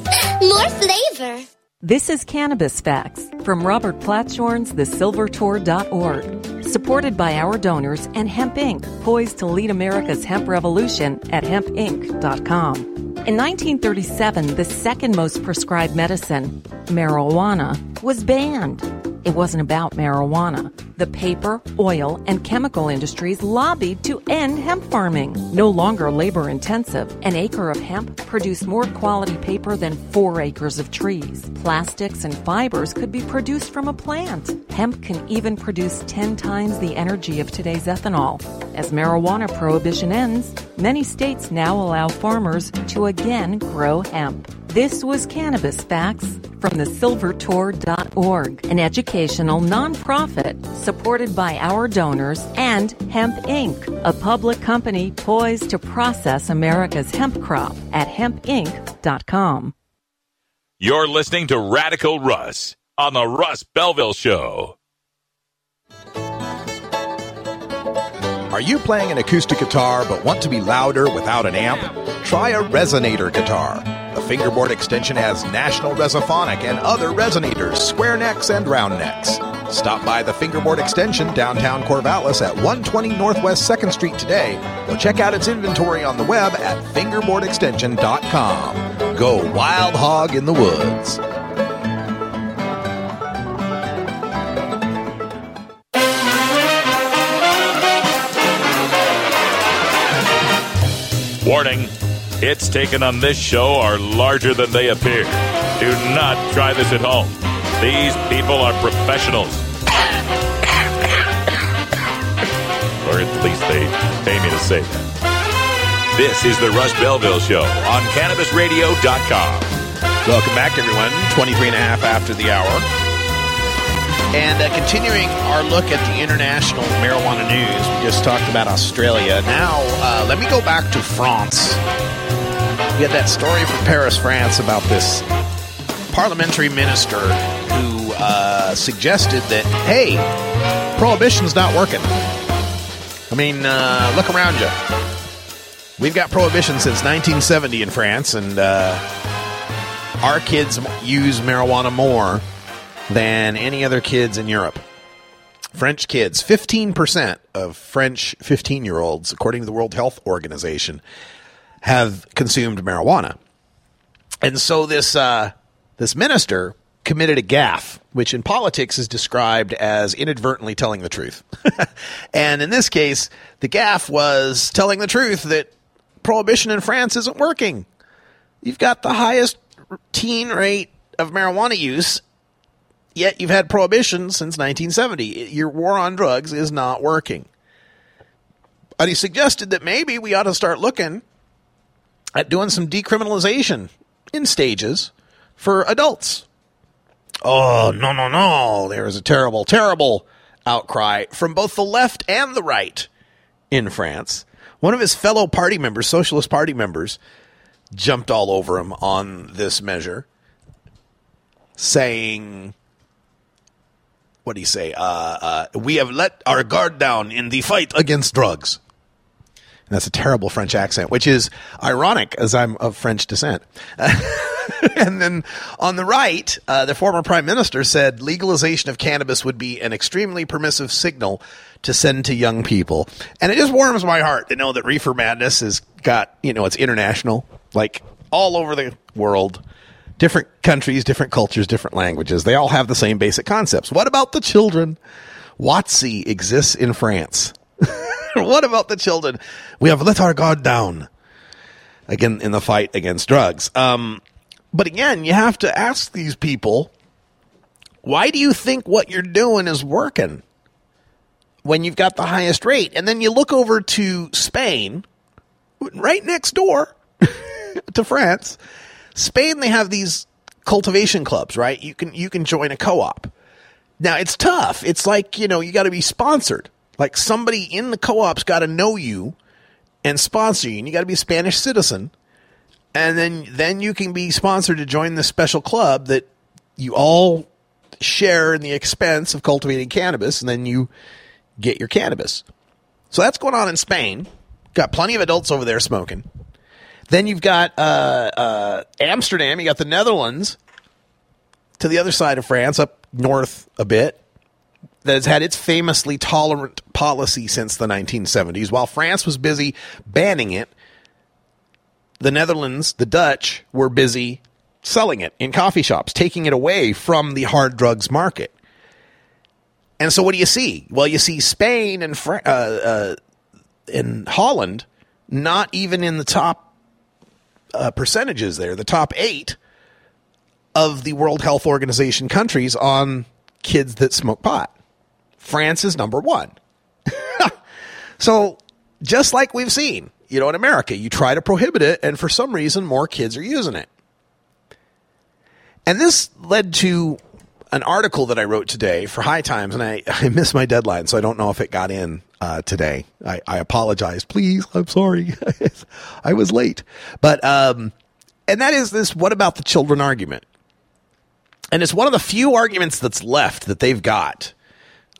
Speaker 8: more flavor.
Speaker 9: This is Cannabis Facts from Robert Platshorn's TheSilverTour.org, supported by our donors and Hemp Inc., poised to lead America's hemp revolution at hempinc.com. In 1937, the second most prescribed medicine, marijuana, was banned. It wasn't about marijuana. The paper, oil, and chemical industries lobbied to end hemp farming. No longer labor intensive, an acre of hemp produced more quality paper than four acres of trees. Plastics and fibers could be produced from a plant. Hemp can even produce 10 times the energy of today's ethanol. As marijuana prohibition ends, many states now allow farmers to again grow hemp. This was Cannabis Facts from the silvertour.org, an educational nonprofit supported by our donors and Hemp Inc., a public company poised to process America's hemp crop at hempinc.com.
Speaker 1: You're listening to Radical Russ on the Russ Belville Show.
Speaker 12: Are you playing an acoustic guitar but want to be louder without an amp? Try a resonator guitar. The fingerboard extension has National Resophonic and other resonators, square necks and round necks. Stop by the fingerboard extension downtown Corvallis at 120 Northwest 2nd Street today or check out its inventory on the web at fingerboardextension.com. Go wild hog in the woods.
Speaker 1: Warning hits taken on this show are larger than they appear. Do not try this at home. These people are professionals. or at least they pay me to say that. This is the Russ Belville Show on CannabisRadio.com.
Speaker 2: Welcome back, everyone. 23 and a half after the hour. And uh, continuing our look at the international marijuana news, we just talked about Australia. Now, uh, let me go back to France. We had that story from Paris, France about this parliamentary minister who uh, suggested that, hey, prohibition's not working. I mean, uh, look around you. We've got prohibition since 1970 in France, and uh, our kids use marijuana more than any other kids in Europe. French kids, 15% of French 15 year olds, according to the World Health Organization, have consumed marijuana. And so this, uh, this minister committed a gaffe, which in politics is described as inadvertently telling the truth. and in this case, the gaffe was telling the truth that prohibition in France isn't working. You've got the highest teen rate of marijuana use, yet you've had prohibition since 1970. Your war on drugs is not working. And he suggested that maybe we ought to start looking at doing some decriminalization in stages for adults. Oh, no, no, no. There is a terrible, terrible outcry from both the left and the right in France. One of his fellow party members, Socialist Party members, jumped all over him on this measure, saying, what do you say? Uh, uh, we have let our guard down in the fight against drugs. And that's a terrible French accent, which is ironic as I'm of French descent. and then on the right, uh, the former prime minister said legalization of cannabis would be an extremely permissive signal to send to young people. And it just warms my heart to know that Reefer Madness has got, you know, it's international, like all over the world. Different countries, different cultures, different languages. They all have the same basic concepts. What about the children? WOTC exists in France. what about the children? We have let our guard down again in the fight against drugs. Um, but again, you have to ask these people, why do you think what you're doing is working when you've got the highest rate? And then you look over to Spain, right next door to France. Spain, they have these cultivation clubs, right? You can you can join a co-op. Now it's tough. It's like you know you got to be sponsored. Like somebody in the co-op's got to know you and sponsor you, and you got to be a Spanish citizen and then then you can be sponsored to join this special club that you all share in the expense of cultivating cannabis, and then you get your cannabis. So that's going on in Spain. Got plenty of adults over there smoking. Then you've got uh, uh, Amsterdam. You got the Netherlands to the other side of France, up north a bit, that has had its famously tolerant policy since the 1970s. While France was busy banning it, the Netherlands, the Dutch, were busy selling it in coffee shops, taking it away from the hard drugs market. And so, what do you see? Well, you see Spain and uh, uh, in Holland not even in the top uh, percentages there, the top eight of the World Health Organization countries on kids that smoke pot. France is number one. so, just like we've seen, you know, in America, you try to prohibit it, and for some reason, more kids are using it. And this led to an article that I wrote today for High Times, and I, I missed my deadline, so I don't know if it got in uh, today. I, I apologize. Please, I'm sorry. I was late. But, um, and that is this what about the children argument? And it's one of the few arguments that's left that they've got,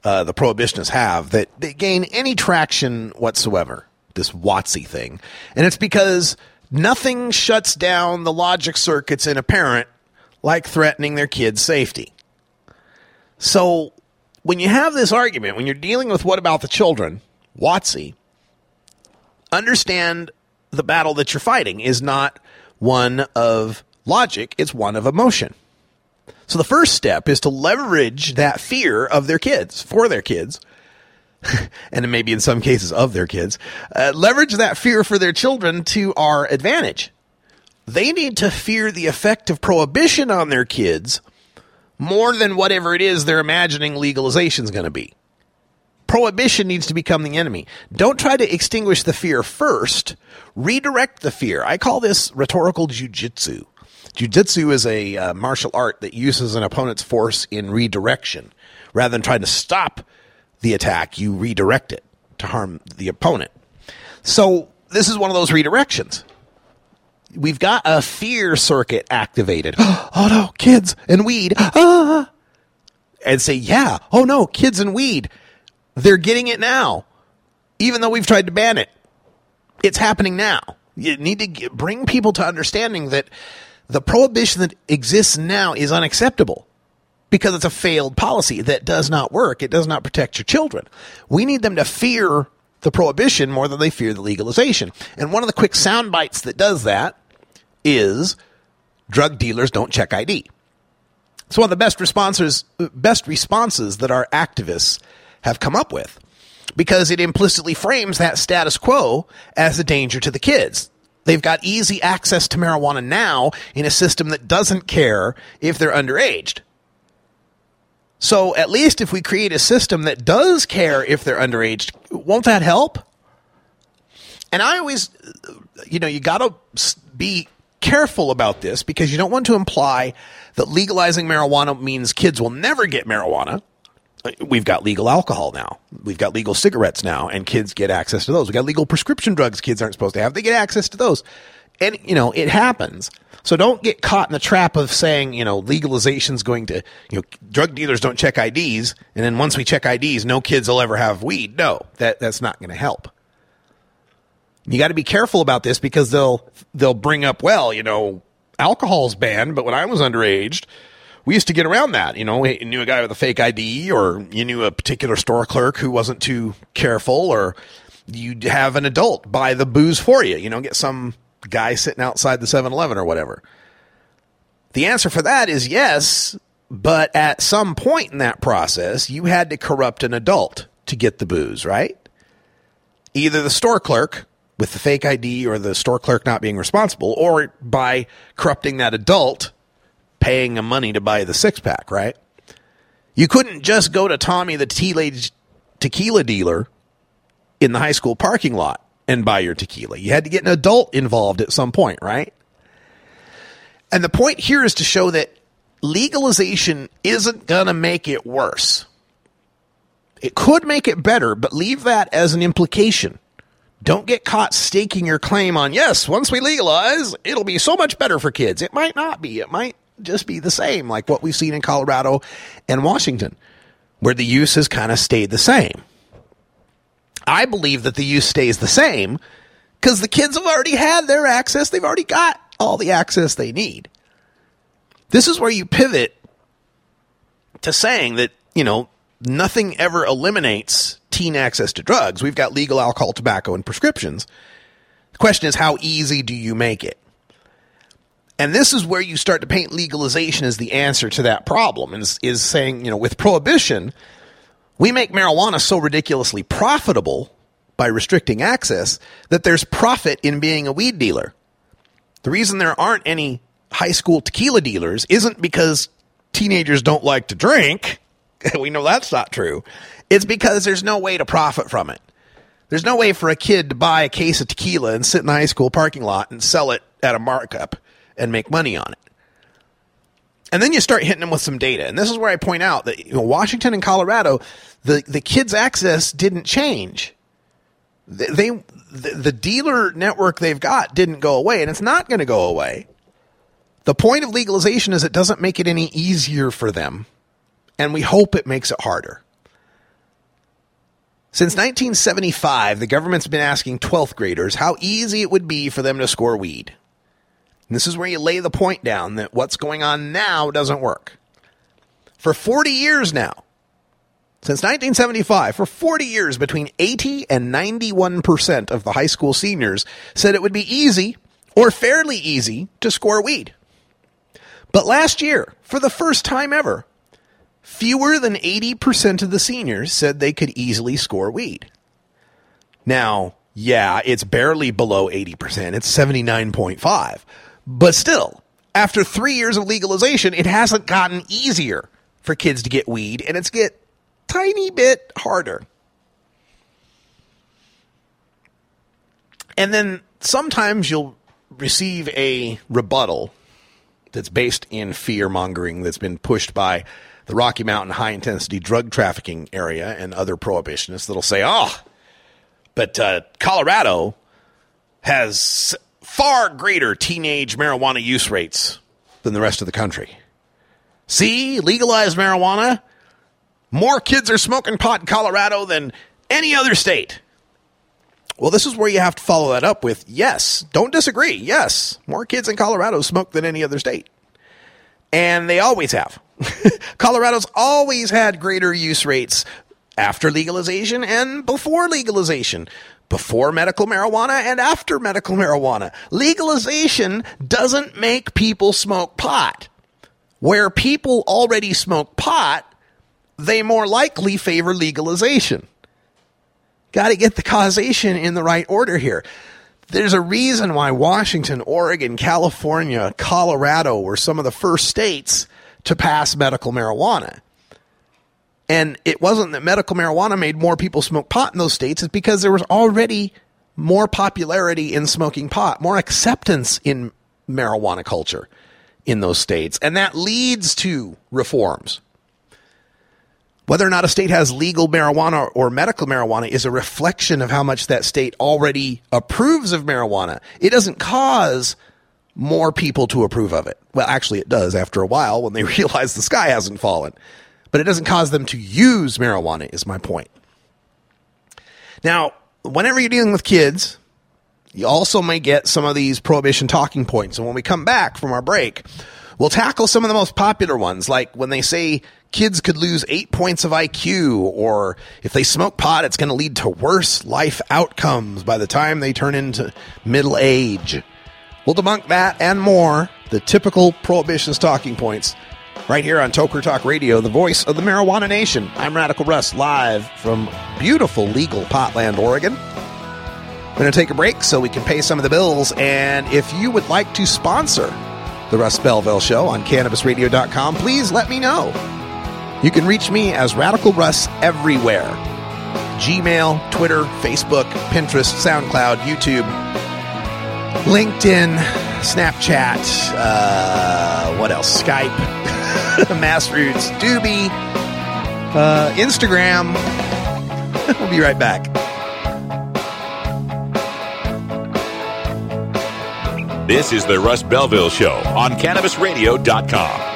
Speaker 2: uh, the prohibitionists have, that they gain any traction whatsoever. This WOTC thing. And it's because nothing shuts down the logic circuits in a parent like threatening their kid's safety. So when you have this argument, when you're dealing with what about the children, WOTC, understand the battle that you're fighting is not one of logic, it's one of emotion. So the first step is to leverage that fear of their kids, for their kids, and maybe in some cases of their kids, uh, leverage that fear for their children to our advantage. They need to fear the effect of prohibition on their kids more than whatever it is they're imagining legalization is going to be. Prohibition needs to become the enemy. Don't try to extinguish the fear first. Redirect the fear. I call this rhetorical jujitsu. Jiu-jitsu is a uh, martial art that uses an opponent's force in redirection. Rather than trying to stop the attack, you redirect it to harm the opponent. So this is one of those redirections. We've got a fear circuit activated. oh no, kids and weed. Ah! and say, yeah, oh no, kids and weed, they're getting it now, even though we've tried to ban it. It's happening now. You need to get, bring people to understanding that the prohibition that exists now is unacceptable because it's a failed policy that does not work. It does not protect your children. We need them to fear the prohibition more than they fear the legalization. And one of the quick sound bites that does that is drug dealers don't check ID. It's one of the best responses, best responses that our activists have come up with because it implicitly frames that status quo as a danger to the kids. They've got easy access to marijuana now in a system that doesn't care if they're underaged. So at least if we create a system that does care if they're underaged, won't that help? And I always, you know, you got to be careful about this because you don't want to imply that legalizing marijuana means kids will never get marijuana. We've got legal alcohol now. We've got legal cigarettes now, and kids get access to those. We've got legal prescription drugs kids aren't supposed to have. They get access to those. And, you know, it happens. So don't get caught in the trap of saying, you know, legalization's going to, you know, drug dealers don't check IDs. And then once we check IDs, no kids will ever have weed. No, that, that's not going to help. You got to be careful about this because they'll, they'll bring up, well, you know, alcohol's banned, but when I was underage, we used to get around that. You know, you knew a guy with a fake ID, or you knew a particular store clerk who wasn't too careful, or you'd have an adult buy the booze for you. You know, get some guy sitting outside the 7 Eleven or whatever. The answer for that is yes, but at some point in that process, you had to corrupt an adult to get the booze, right? Either the store clerk with the fake ID or the store clerk not being responsible, or by corrupting that adult paying him money to buy the six pack, right? You couldn't just go to Tommy the tequila dealer in the high school parking lot and buy your tequila. You had to get an adult involved at some point, right? And the point here is to show that legalization isn't going to make it worse. It could make it better, but leave that as an implication. Don't get caught staking your claim on, yes, once we legalize, it'll be so much better for kids. It might not be. It might just be the same, like what we've seen in Colorado and Washington, where the use has kind of stayed the same. I believe that the use stays the same because the kids have already had their access. They've already got all the access they need. This is where you pivot to saying that, you know, nothing ever eliminates teen access to drugs. We've got legal alcohol, tobacco, and prescriptions. The question is, how easy do you make it? And this is where you start to paint legalization as the answer to that problem, is, is saying, you know, with prohibition, we make marijuana so ridiculously profitable by restricting access that there's profit in being a weed dealer. The reason there aren't any high school tequila dealers isn't because teenagers don't like to drink. we know that's not true. It's because there's no way to profit from it. There's no way for a kid to buy a case of tequila and sit in the high school parking lot and sell it at a markup and make money on it. And then you start hitting them with some data. And this is where I point out that you know, Washington and Colorado, the, the kids' access didn't change. They, they the, the dealer network they've got didn't go away, and it's not going to go away. The point of legalization is it doesn't make it any easier for them, and we hope it makes it harder. Since 1975, the government's been asking 12th graders how easy it would be for them to score weed. And this is where you lay the point down that what's going on now doesn't work. For 40 years now, since 1975, for 40 years, between 80 and 91% of the high school seniors said it would be easy or fairly easy to score weed. But last year, for the first time ever, fewer than 80% of the seniors said they could easily score weed. Now, yeah, it's barely below 80%. It's 79.5. But still, after three years of legalization, it hasn't gotten easier for kids to get weed, and it's get tiny bit harder. And then sometimes you'll receive a rebuttal that's based in fear mongering that's been pushed by the Rocky Mountain high intensity drug trafficking area and other prohibitionists that'll say, oh, but uh, Colorado has far greater teenage marijuana use rates than the rest of the country. See, legalized marijuana More kids are smoking pot in Colorado than any other state. Well, this is where you have to follow that up with yes, don't disagree. Yes, more kids in Colorado smoke than any other state. And they always have. Colorado's always had greater use rates after legalization and before legalization. Before medical marijuana and after medical marijuana. Legalization doesn't make people smoke pot. Where people already smoke pot, they more likely favor legalization. Got to get the causation in the right order here. There's a reason why Washington, Oregon, California, Colorado were some of the first states to pass medical marijuana. And it wasn't that medical marijuana made more people smoke pot in those states, it's because there was already more popularity in smoking pot, more acceptance in marijuana culture in those states. And that leads to reforms. Whether or not a state has legal marijuana or medical marijuana is a reflection of how much that state already approves of marijuana. It doesn't cause more people to approve of it. Well, actually, it does after a while when they realize the sky hasn't fallen. But it doesn't cause them to use marijuana, is my point. Now, whenever you're dealing with kids, you also may get some of these prohibition talking points. And when we come back from our break, we'll tackle some of the most popular ones, like when they say kids could lose eight points of IQ, or if they smoke pot, it's going to lead to worse life outcomes by the time they turn into middle age. We'll debunk that and more, the typical prohibitionist talking points, right here on Toker Talk Radio, the voice of the marijuana nation. I'm Radical Russ, live from beautiful legal Potland, Oregon. We're going to take a break so we can pay some of the bills. And if you would like to sponsor the Russ Belville Show on CannabisRadio.com, please let me know. You can reach me as Radical Russ everywhere Gmail, Twitter, Facebook, Pinterest, SoundCloud, YouTube, LinkedIn, Snapchat, uh, what else? Skype, Massroots, Doobie, uh, Instagram. we'll be right back.
Speaker 1: This is the Russ Belville Show on CannabisRadio.com.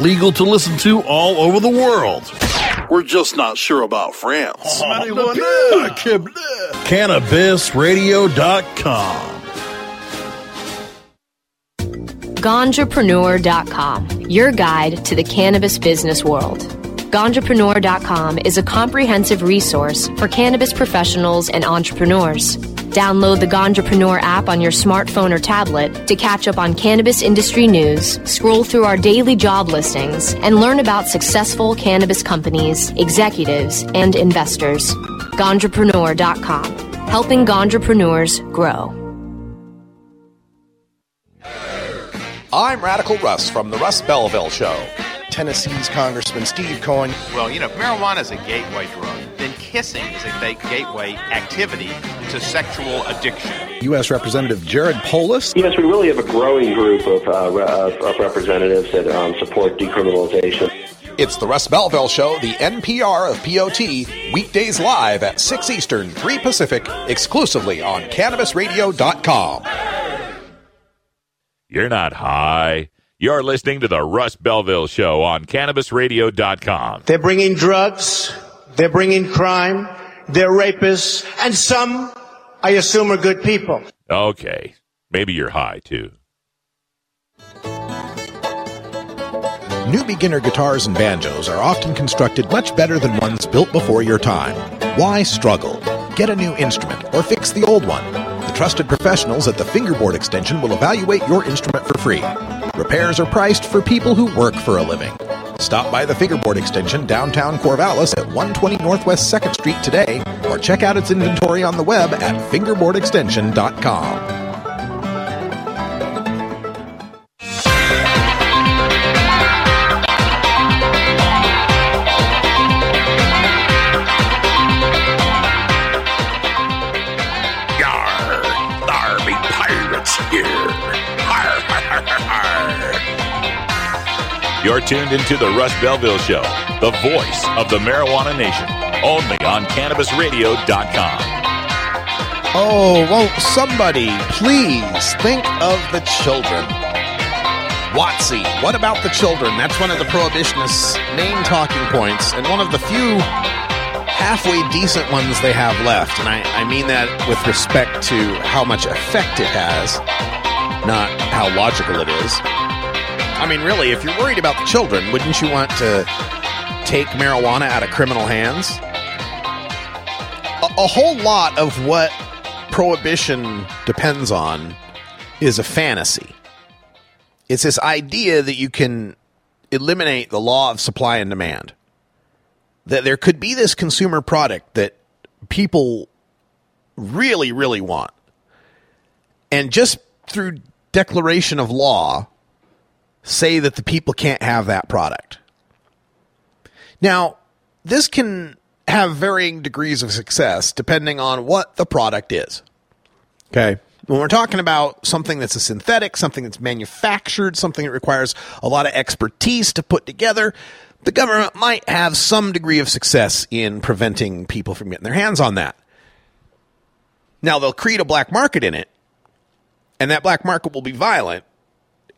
Speaker 38: Legal to listen to all over the world. We're just not sure about France. CannabisRadio.com.
Speaker 44: Ganjapreneur.com, your guide to the cannabis business world. Ganjapreneur.com is a comprehensive resource for cannabis professionals and entrepreneurs. Download the Ganjapreneur app on your smartphone or tablet to catch up on cannabis industry news, scroll through our daily job listings, and learn about successful cannabis companies, executives, and investors. Ganjapreneur.com, helping Ganjapreneurs grow.
Speaker 2: I'm Radical Russ from the Russ Belville Show. Tennessee's Congressman Steve Cohen.
Speaker 45: Well, you know, if marijuana is a gateway drug, then kissing is a big gateway activity to sexual addiction.
Speaker 2: U.S. Representative Jared Polis.
Speaker 46: Yes, we really have a growing group of, uh, re- of, of representatives that um, support decriminalization.
Speaker 2: It's the Russ Belville Show, the NPR of POT, weekdays live at 6 Eastern, 3 Pacific, exclusively on CannabisRadio.com.
Speaker 1: You're not high. You're listening to the Russ Belville Show on CannabisRadio.com.
Speaker 47: They're bringing drugs. They're bringing crime. They're rapists. And some, I assume, are good people.
Speaker 1: Okay. Maybe you're high, too.
Speaker 2: New beginner guitars and banjos are often constructed much better than ones built before your time. Why struggle? Get a new instrument or fix the old one. The trusted professionals at the Fingerboard Extension will evaluate your instrument for free. Repairs are priced for people who work for a living. Stop by the Fingerboard Extension downtown Corvallis at 120 Northwest 2nd Street today or check out its inventory on the web at fingerboardextension.com.
Speaker 1: You're tuned into the Russ Belville Show, the voice of the marijuana nation, only on CannabisRadio.com.
Speaker 2: Oh, won't somebody please think of the children? Watsy, what about the children? That's one of the prohibitionists' main talking points, and one of the few halfway decent ones they have left. And I, I mean that with respect to how much effect it has, not how logical it is. I mean, really, if you're worried about the children, wouldn't you want to take marijuana out of criminal hands? A, a whole lot of what prohibition depends on is a fantasy. It's this idea that you can eliminate the law of supply and demand. That there could be this consumer product that people really, really want. And just through declaration of law, say that the people can't have that product. Now, this can have varying degrees of success depending on what the product is. Okay. When we're talking about something that's a synthetic, something that's manufactured, something that requires a lot of expertise to put together, the government might have some degree of success in preventing people from getting their hands on that. Now, they'll create a black market in it, and that black market will be violent,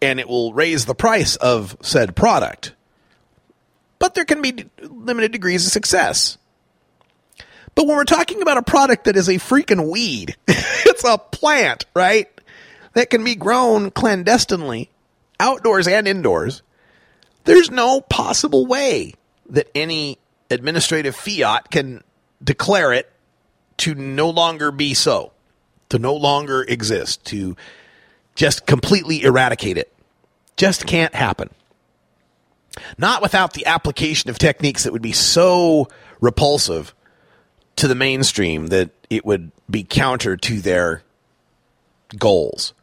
Speaker 2: and it will raise the price of said product. But there can be limited degrees of success. But when we're talking about a product that is a freaking weed, it's a plant, right? That can be grown clandestinely, outdoors and indoors. There's no possible way that any administrative fiat can declare it to no longer be so, to no longer exist, to just completely eradicate it. Just can't happen. Not without the application of techniques that would be so repulsive to the mainstream that it would be counter to their goals.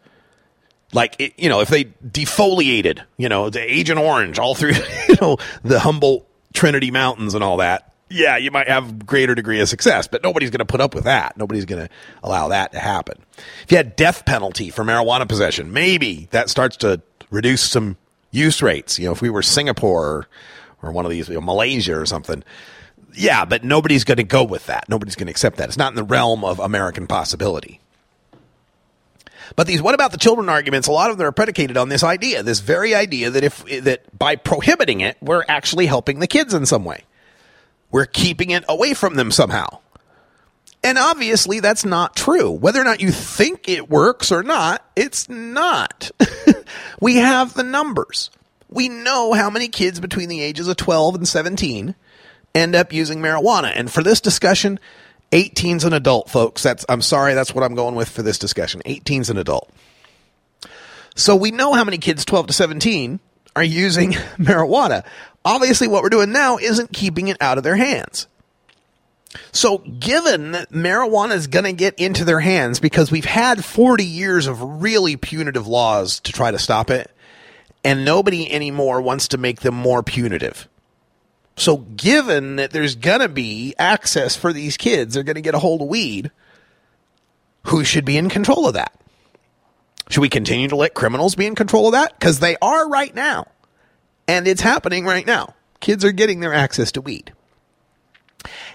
Speaker 2: Like, it, you know, if they defoliated, you know, the Agent Orange all through, you know, the Humboldt Trinity Mountains and all that, yeah, you might have greater degree of success, but nobody's going to put up with that. Nobody's going to allow that to happen. If you had death penalty for marijuana possession, maybe that starts to reduce some use rates. You know, if we were Singapore or, or one of these, you know, Malaysia or something. Yeah, but nobody's going to go with that. Nobody's going to accept that. It's not in the realm of American possibility. But these what about the children arguments, a lot of them are predicated on this idea, this very idea that if that by prohibiting it, we're actually helping the kids in some way. We're keeping it away from them somehow. And obviously that's not true. Whether or not you think it works or not, it's not. we have the numbers. We know how many kids between the ages of 12 and 17 end up using marijuana. And for this discussion, 18's an adult, folks. That's I'm sorry, that's what I'm going with for this discussion. 18's an adult. So we know how many kids 12 to 17 are using marijuana. Obviously what we're doing now isn't keeping it out of their hands. So given that marijuana is going to get into their hands because we've had 40 years of really punitive laws to try to stop it and nobody anymore wants to make them more punitive. So, given that there's going to be access for these kids, they're going to get a hold of weed, who should be in control of that? Should we continue to let criminals be in control of that? Because they are right now. And it's happening right now. Kids are getting their access to weed.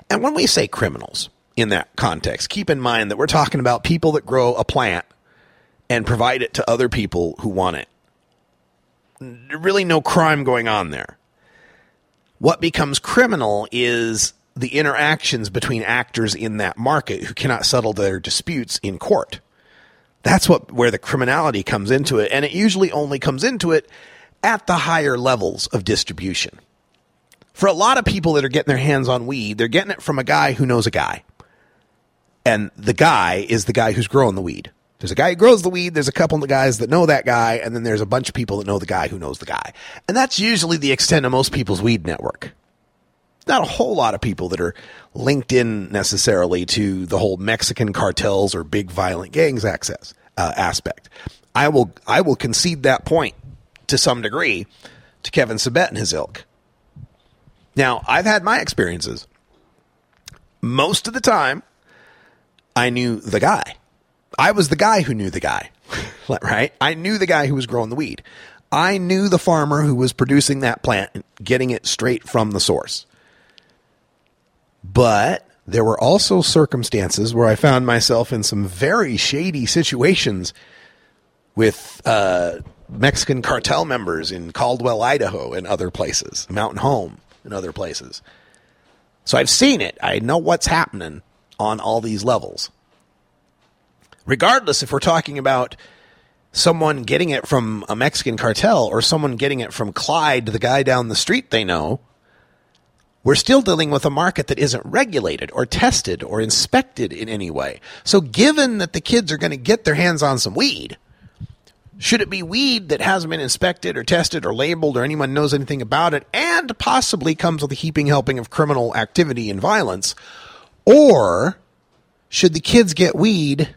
Speaker 2: And when we say criminals in that context, keep in mind that we're talking about people that grow a plant and provide it to other people who want it. Really, no crime going on there. What becomes criminal is the interactions between actors in that market who cannot settle their disputes in court. That's what where the criminality comes into it, and it usually only comes into it at the higher levels of distribution. For a lot of people that are getting their hands on weed, they're getting it from a guy who knows a guy. And the guy is the guy who's growing the weed. There's a guy who grows the weed, there's a couple of guys that know that guy, and then there's a bunch of people that know the guy who knows the guy. And that's usually the extent of most people's weed network. Not a whole lot of people that are linked in necessarily to the whole Mexican cartels or big violent gangs access uh, aspect. I will I will concede that point to some degree to Kevin Sabet and his ilk. Now, I've had my experiences. Most of the time, I knew the guy. I was the guy who knew the guy, right? I knew the guy who was growing the weed. I knew the farmer who was producing that plant, getting it straight from the source. But there were also circumstances where I found myself in some very shady situations with uh, Mexican cartel members in Caldwell, Idaho, and other places, Mountain Home, and other places. So I've seen it. I know what's happening on all these levels. Regardless if we're talking about someone getting it from a Mexican cartel or someone getting it from Clyde, the guy down the street they know, we're still dealing with a market that isn't regulated or tested or inspected in any way. So, given that the kids are going to get their hands on some weed, should it be weed that hasn't been inspected or tested or labeled or anyone knows anything about it and possibly comes with a heaping helping of criminal activity and violence? Or should the kids get weed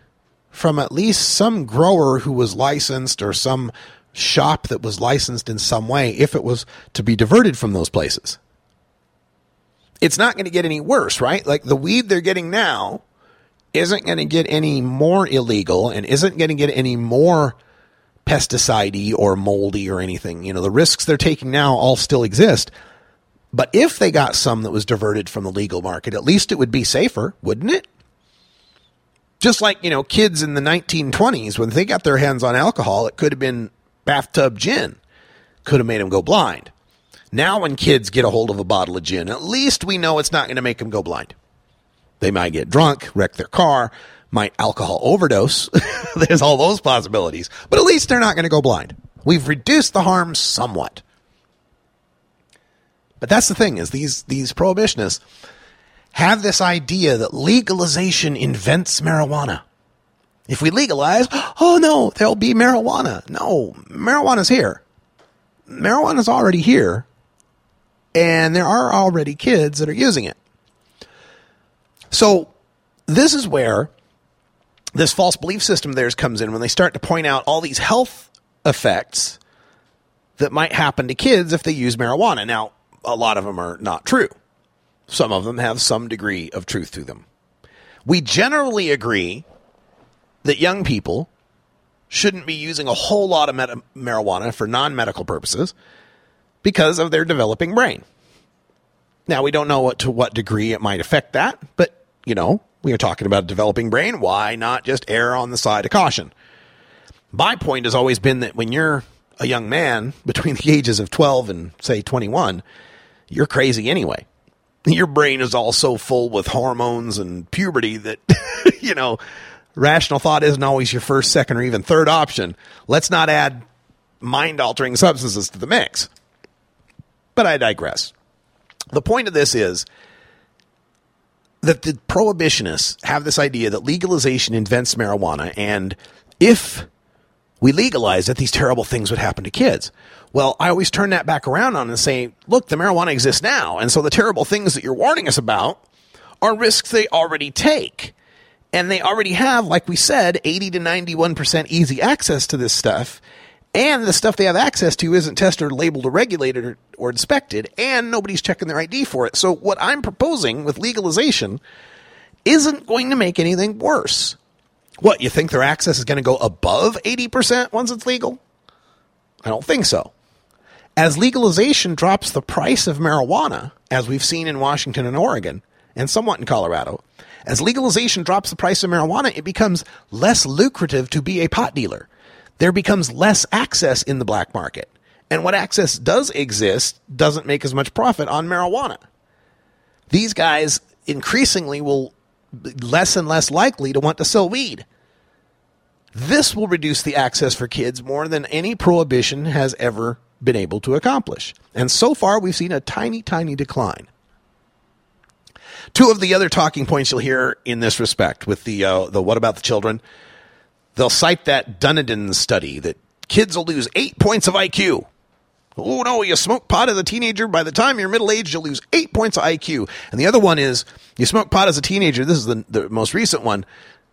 Speaker 2: from at least some grower who was licensed or some shop that was licensed in some way if it was to be diverted from those places? It's not going to get any worse, right? Like the weed they're getting now isn't going to get any more illegal and isn't going to get any more pesticide or moldy or anything. You know, the risks they're taking now all still exist. But if they got some that was diverted from the legal market, at least it would be safer, wouldn't it? Just like, you know, kids in the 1920s, when they got their hands on alcohol, it could have been bathtub gin, could have made them go blind. Now, when kids get a hold of a bottle of gin, at least we know it's not going to make them go blind. They might get drunk, wreck their car, might alcohol overdose. There's all those possibilities, but at least they're not going to go blind. We've reduced the harm somewhat. But that's the thing is these these prohibitionists have this idea that legalization invents marijuana. If we legalize, oh no, there'll be marijuana. No, marijuana's here. Marijuana's already here. And there are already kids that are using it. So this is where this false belief system of theirs comes in when they start to point out all these health effects that might happen to kids if they use marijuana. Now, a lot of them are not true. Some of them have some degree of truth to them. We generally agree that young people shouldn't be using a whole lot of marijuana for non medical purposes because of their developing brain. Now, we don't know what, to what degree it might affect that, but, you know, we are talking about a developing brain. Why not just err on the side of caution? My point has always been that when you're a young man between the ages of 12 and, say, 21, you're crazy anyway. Your brain is all so full with hormones and puberty that, you know, rational thought isn't always your first, second, or even third option. Let's not add mind altering substances to the mix. But I digress. The point of this is that the prohibitionists have this idea that legalization invents marijuana, and if we legalize it, these terrible things would happen to kids. Well, I always turn that back around on and say, look, the marijuana exists now, and so the terrible things that you're warning us about are risks they already take. And they already have, like we said, 80 to 91% easy access to this stuff and the stuff they have access to isn't tested or labeled or regulated or, or, inspected, and nobody's checking their ID for it. So, what I'm proposing with legalization isn't going to make anything worse. What, you think their access is going to go above 80% once it's legal? I don't think so. As legalization drops the price of marijuana, as we've seen in Washington and Oregon, and somewhat in Colorado, as legalization drops the price of marijuana, it becomes less lucrative to be a pot dealer there becomes less access in the black market. And what access does exist doesn't make as much profit on marijuana. These guys increasingly will be less and less likely to want to sell weed. This will reduce the access for kids more than any prohibition has ever been able to accomplish. And so far, we've seen a tiny, tiny decline. Two of the other talking points you'll hear in this respect with the uh, the what about the children they'll cite that Dunedin study that kids will lose eight points of IQ. Oh no, you smoke pot as a teenager. By the time you're middle aged, you'll lose eight points of IQ. And the other one is you smoke pot as a teenager. This is the, the most recent one.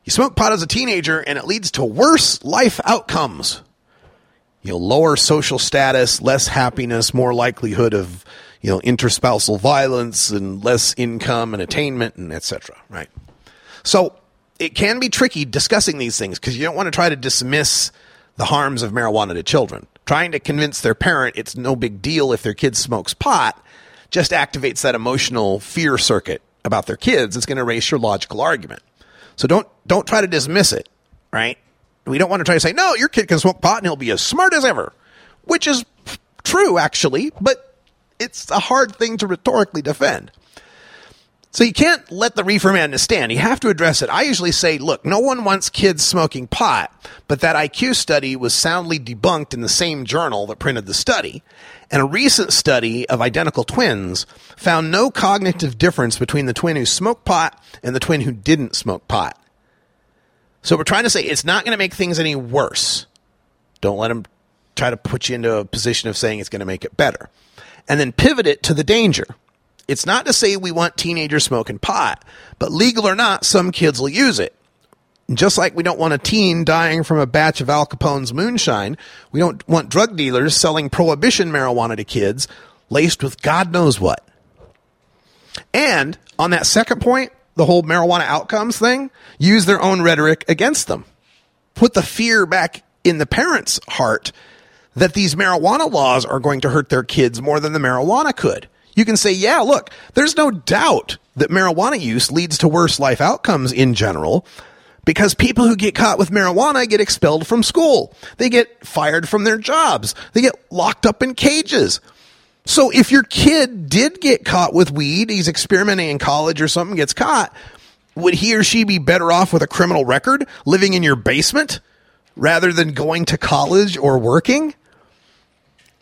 Speaker 2: You smoke pot as a teenager and it leads to worse life outcomes. You know, lower social status, less happiness, more likelihood of, you know, interspousal violence and less income and attainment and etc. Right. So it can be tricky discussing these things because you don't want to try to dismiss the harms of marijuana to children. Trying to convince their parent it's no big deal if their kid smokes pot just activates that emotional fear circuit about their kids, it's going to erase your logical argument. So don't don't try to dismiss it, right? We don't want to try to say, no, your kid can smoke pot and he'll be as smart as ever, which is true, actually, but it's a hard thing to rhetorically defend. So you can't let the reefer madness stand. You have to address it. I usually say, look, no one wants kids smoking pot, but that IQ study was soundly debunked in the same journal that printed the study. And a recent study of identical twins found no cognitive difference between the twin who smoked pot and the twin who didn't smoke pot. So we're trying to say it's not going to make things any worse. Don't let them try to put you into a position of saying it's going to make it better. And then pivot it to the danger. It's not to say we want teenagers smoking pot, but legal or not, some kids will use it. Just like we don't want a teen dying from a batch of Al Capone's moonshine, we don't want drug dealers selling prohibition marijuana to kids laced with God knows what. And on that second point, the whole marijuana outcomes thing, use their own rhetoric against them. Put the fear back in the parents' heart that these marijuana laws are going to hurt their kids more than the marijuana could. You can say, yeah, look, there's no doubt that marijuana use leads to worse life outcomes in general because people who get caught with marijuana get expelled from school. They get fired from their jobs. They get locked up in cages. So if your kid did get caught with weed, he's experimenting in college or something, gets caught, would he or she be better off with a criminal record living in your basement rather than going to college or working?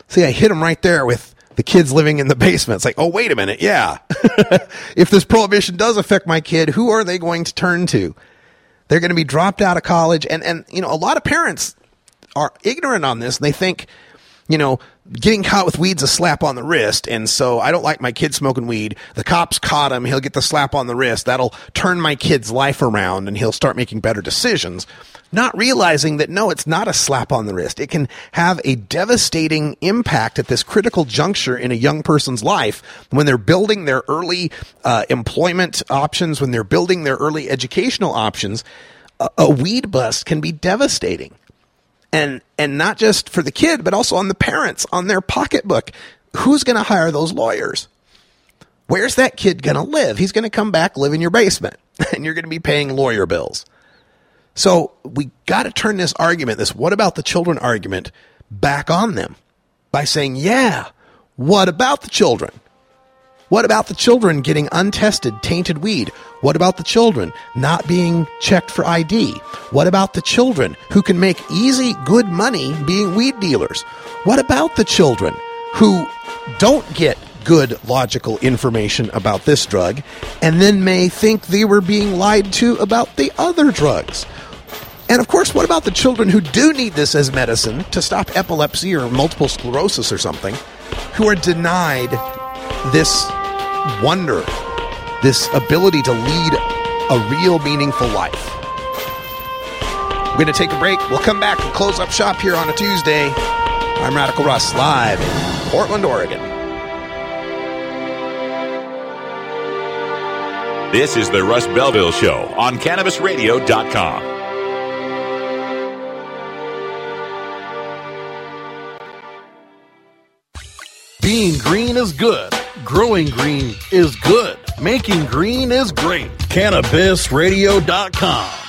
Speaker 2: See, I hit him right there with the kids living in the basement. It's like, oh, wait a minute. Yeah. if this prohibition does affect my kid, who are they going to turn to? They're going to be dropped out of college. And, and, you know, a lot of parents are ignorant on this. They think, you know, getting caught with weed's a slap on the wrist. And so I don't like my kid smoking weed. The cops caught him. He'll get the slap on the wrist. That'll turn my kid's life around and he'll start making better decisions. Not realizing that no, it's not a slap on the wrist. It can have a devastating impact at this critical juncture in a young person's life when they're building their early uh, employment options, when they're building their early educational options. A, a weed bust can be devastating and and not just for the kid but also on the parents on their pocketbook. Who's going to hire those lawyers? Where's that kid going to live? He's going to come back live in your basement. And you're going to be paying lawyer bills. So we got to turn this argument this what about the children argument back on them by saying yeah what about the children? What about the children getting untested, tainted weed? What about the children not being checked for ID? What about the children who can make easy, good money being weed dealers? What about the children who don't get good, logical information about this drug and then may think they were being lied to about the other drugs? And of course, what about the children who do need this as medicine to stop epilepsy or multiple sclerosis or something, who are denied this wonder, this ability to lead a real meaningful life. We're going to take a break. We'll come back and close up shop here on a Tuesday. I'm Radical Russ, live in Portland, Oregon.
Speaker 1: This is the Russ Belville Show on CannabisRadio.com.
Speaker 3: Being green is good. Growing green is good. Making green is great. CannabisRadio.com.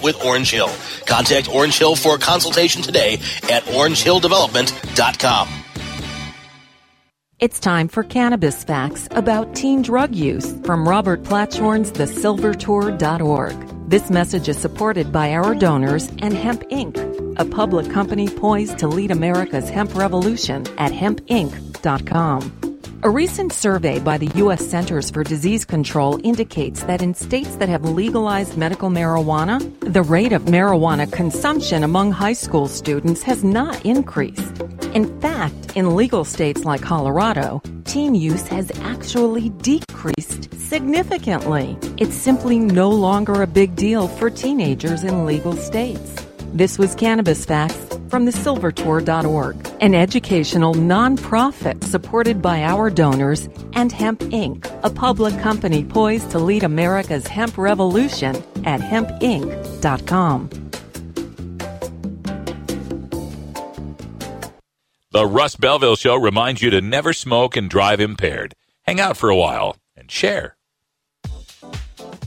Speaker 4: with Orange Hill. Contact Orange Hill for a consultation today at orangehilldevelopment.com.
Speaker 9: It's time for cannabis facts about teen drug use from Robert Platshorn's thesilvertour.org. This message is supported by our donors and Hemp Inc., a public company poised to lead America's hemp revolution at hempinc.com. A recent survey by the U.S. Centers for Disease Control indicates that in states that have legalized medical marijuana, the rate of marijuana consumption among high school students has not increased. In fact, in legal states like Colorado, teen use has actually decreased significantly. It's simply no longer a big deal for teenagers in legal states. This was Cannabis Facts from the silvertour.org, an educational nonprofit supported by our donors and Hemp Inc., a public company poised to lead America's hemp revolution at hempinc.com.
Speaker 1: The Russ Belville Show reminds you to never smoke and drive impaired. Hang out for a while and share.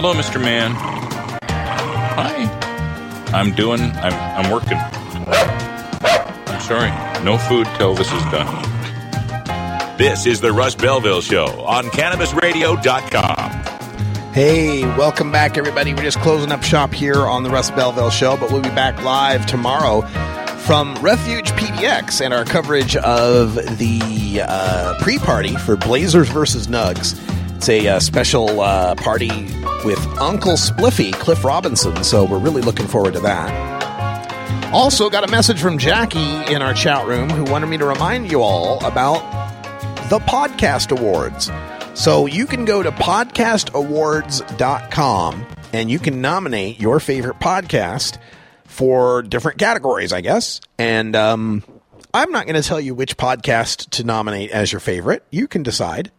Speaker 1: Hello, Mr. Man. Hi. I'm doing. I'm. I'm working. I'm sorry. No food till this is done. This is the Russ Belville Show on CannabisRadio.com.
Speaker 2: Hey, welcome back, everybody. We're just closing up shop here on the Russ Belville Show, but we'll be back live tomorrow from Refuge PDX and our coverage of the uh, pre party for Blazers versus Nugs. It's a uh, special uh, party with Uncle Spliffy, Cliff Robinson, so we're really looking forward to that. Also, got a message from Jackie in our chat room who wanted me to remind you all about the Podcast Awards. So you can go to podcastawards.com and you can nominate your favorite podcast for different categories, I guess. And um, I'm not going to tell you which podcast to nominate as your favorite. You can decide.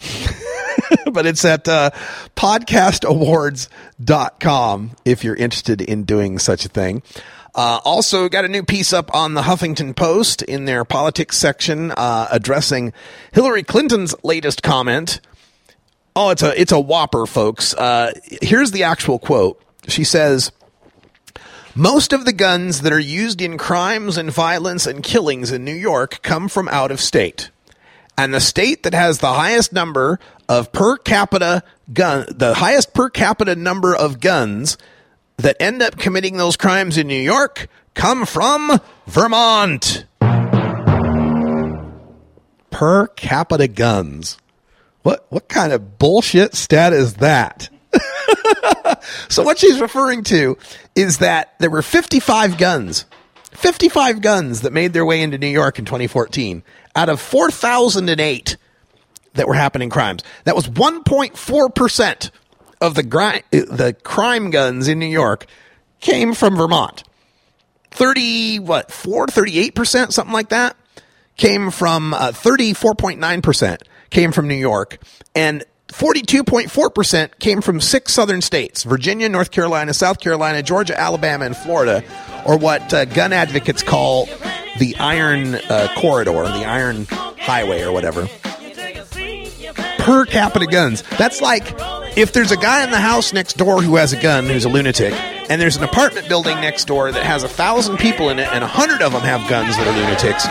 Speaker 2: but it's at uh, podcastawards.com if you're interested in doing such a thing. Uh, also, got a new piece up on the Huffington Post in their politics section uh, addressing Hillary Clinton's latest comment. Oh, it's a it's a whopper, folks. Uh, here's the actual quote. She says, "Most of the guns that are used in crimes and violence and killings in New York come from out of state." And the state that has the highest number of per capita gun, the highest per capita number of guns that end up committing those crimes in New York come from Vermont. Per capita guns. What what kind of bullshit stat is that? so what she's referring to is that there were 55 guns 55 guns that made their way into New York in 2014 out of 4,008 that were happening crimes. That was 1.4% of the, gri- the crime guns in New York came from Vermont. 30, what, 4, 38%, something like that, came from uh, 34.9% came from New York. And 42.4% came from six southern states Virginia, North Carolina, South Carolina, Georgia, Alabama, and Florida, or what uh, gun advocates call the Iron uh, Corridor, the Iron Highway, or whatever. Per capita guns. That's like if there's a guy in the house next door who has a gun who's a lunatic, and there's an apartment building next door that has a thousand people in it, and a hundred of them have guns that are lunatics.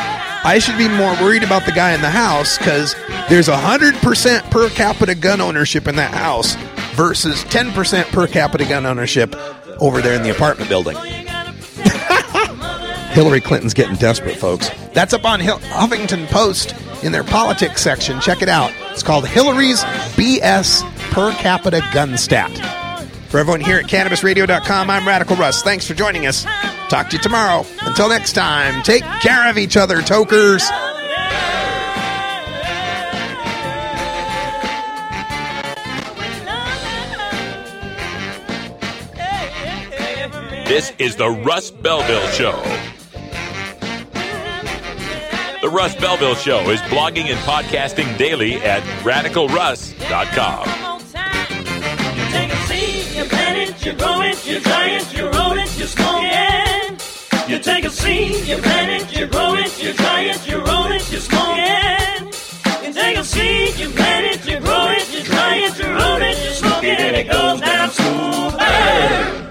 Speaker 2: I should be more worried about the guy in the house because there's hundred percent per capita gun ownership in that house versus ten percent per capita gun ownership over there in the apartment building. Hillary Clinton's getting desperate, folks. That's up on Hill- Huffington Post in their politics section. Check it out. It's called Hillary's BS Per Capita Gun Stat. For everyone here at CannabisRadio.com, I'm Radical Russ. Thanks for joining us. Talk to you tomorrow. Until next time, take care of each other, tokers.
Speaker 1: This is the Russ Belville Show. The Russ Belville Show is blogging and podcasting daily at radicalruss.com you
Speaker 30: take a seat, you plan it, you grow it, you try it, you roll it, you smoke it. You take a seat, you plan it, you grow it, you try it, you roll it, you smoke it, and it goes down smooth. Hey.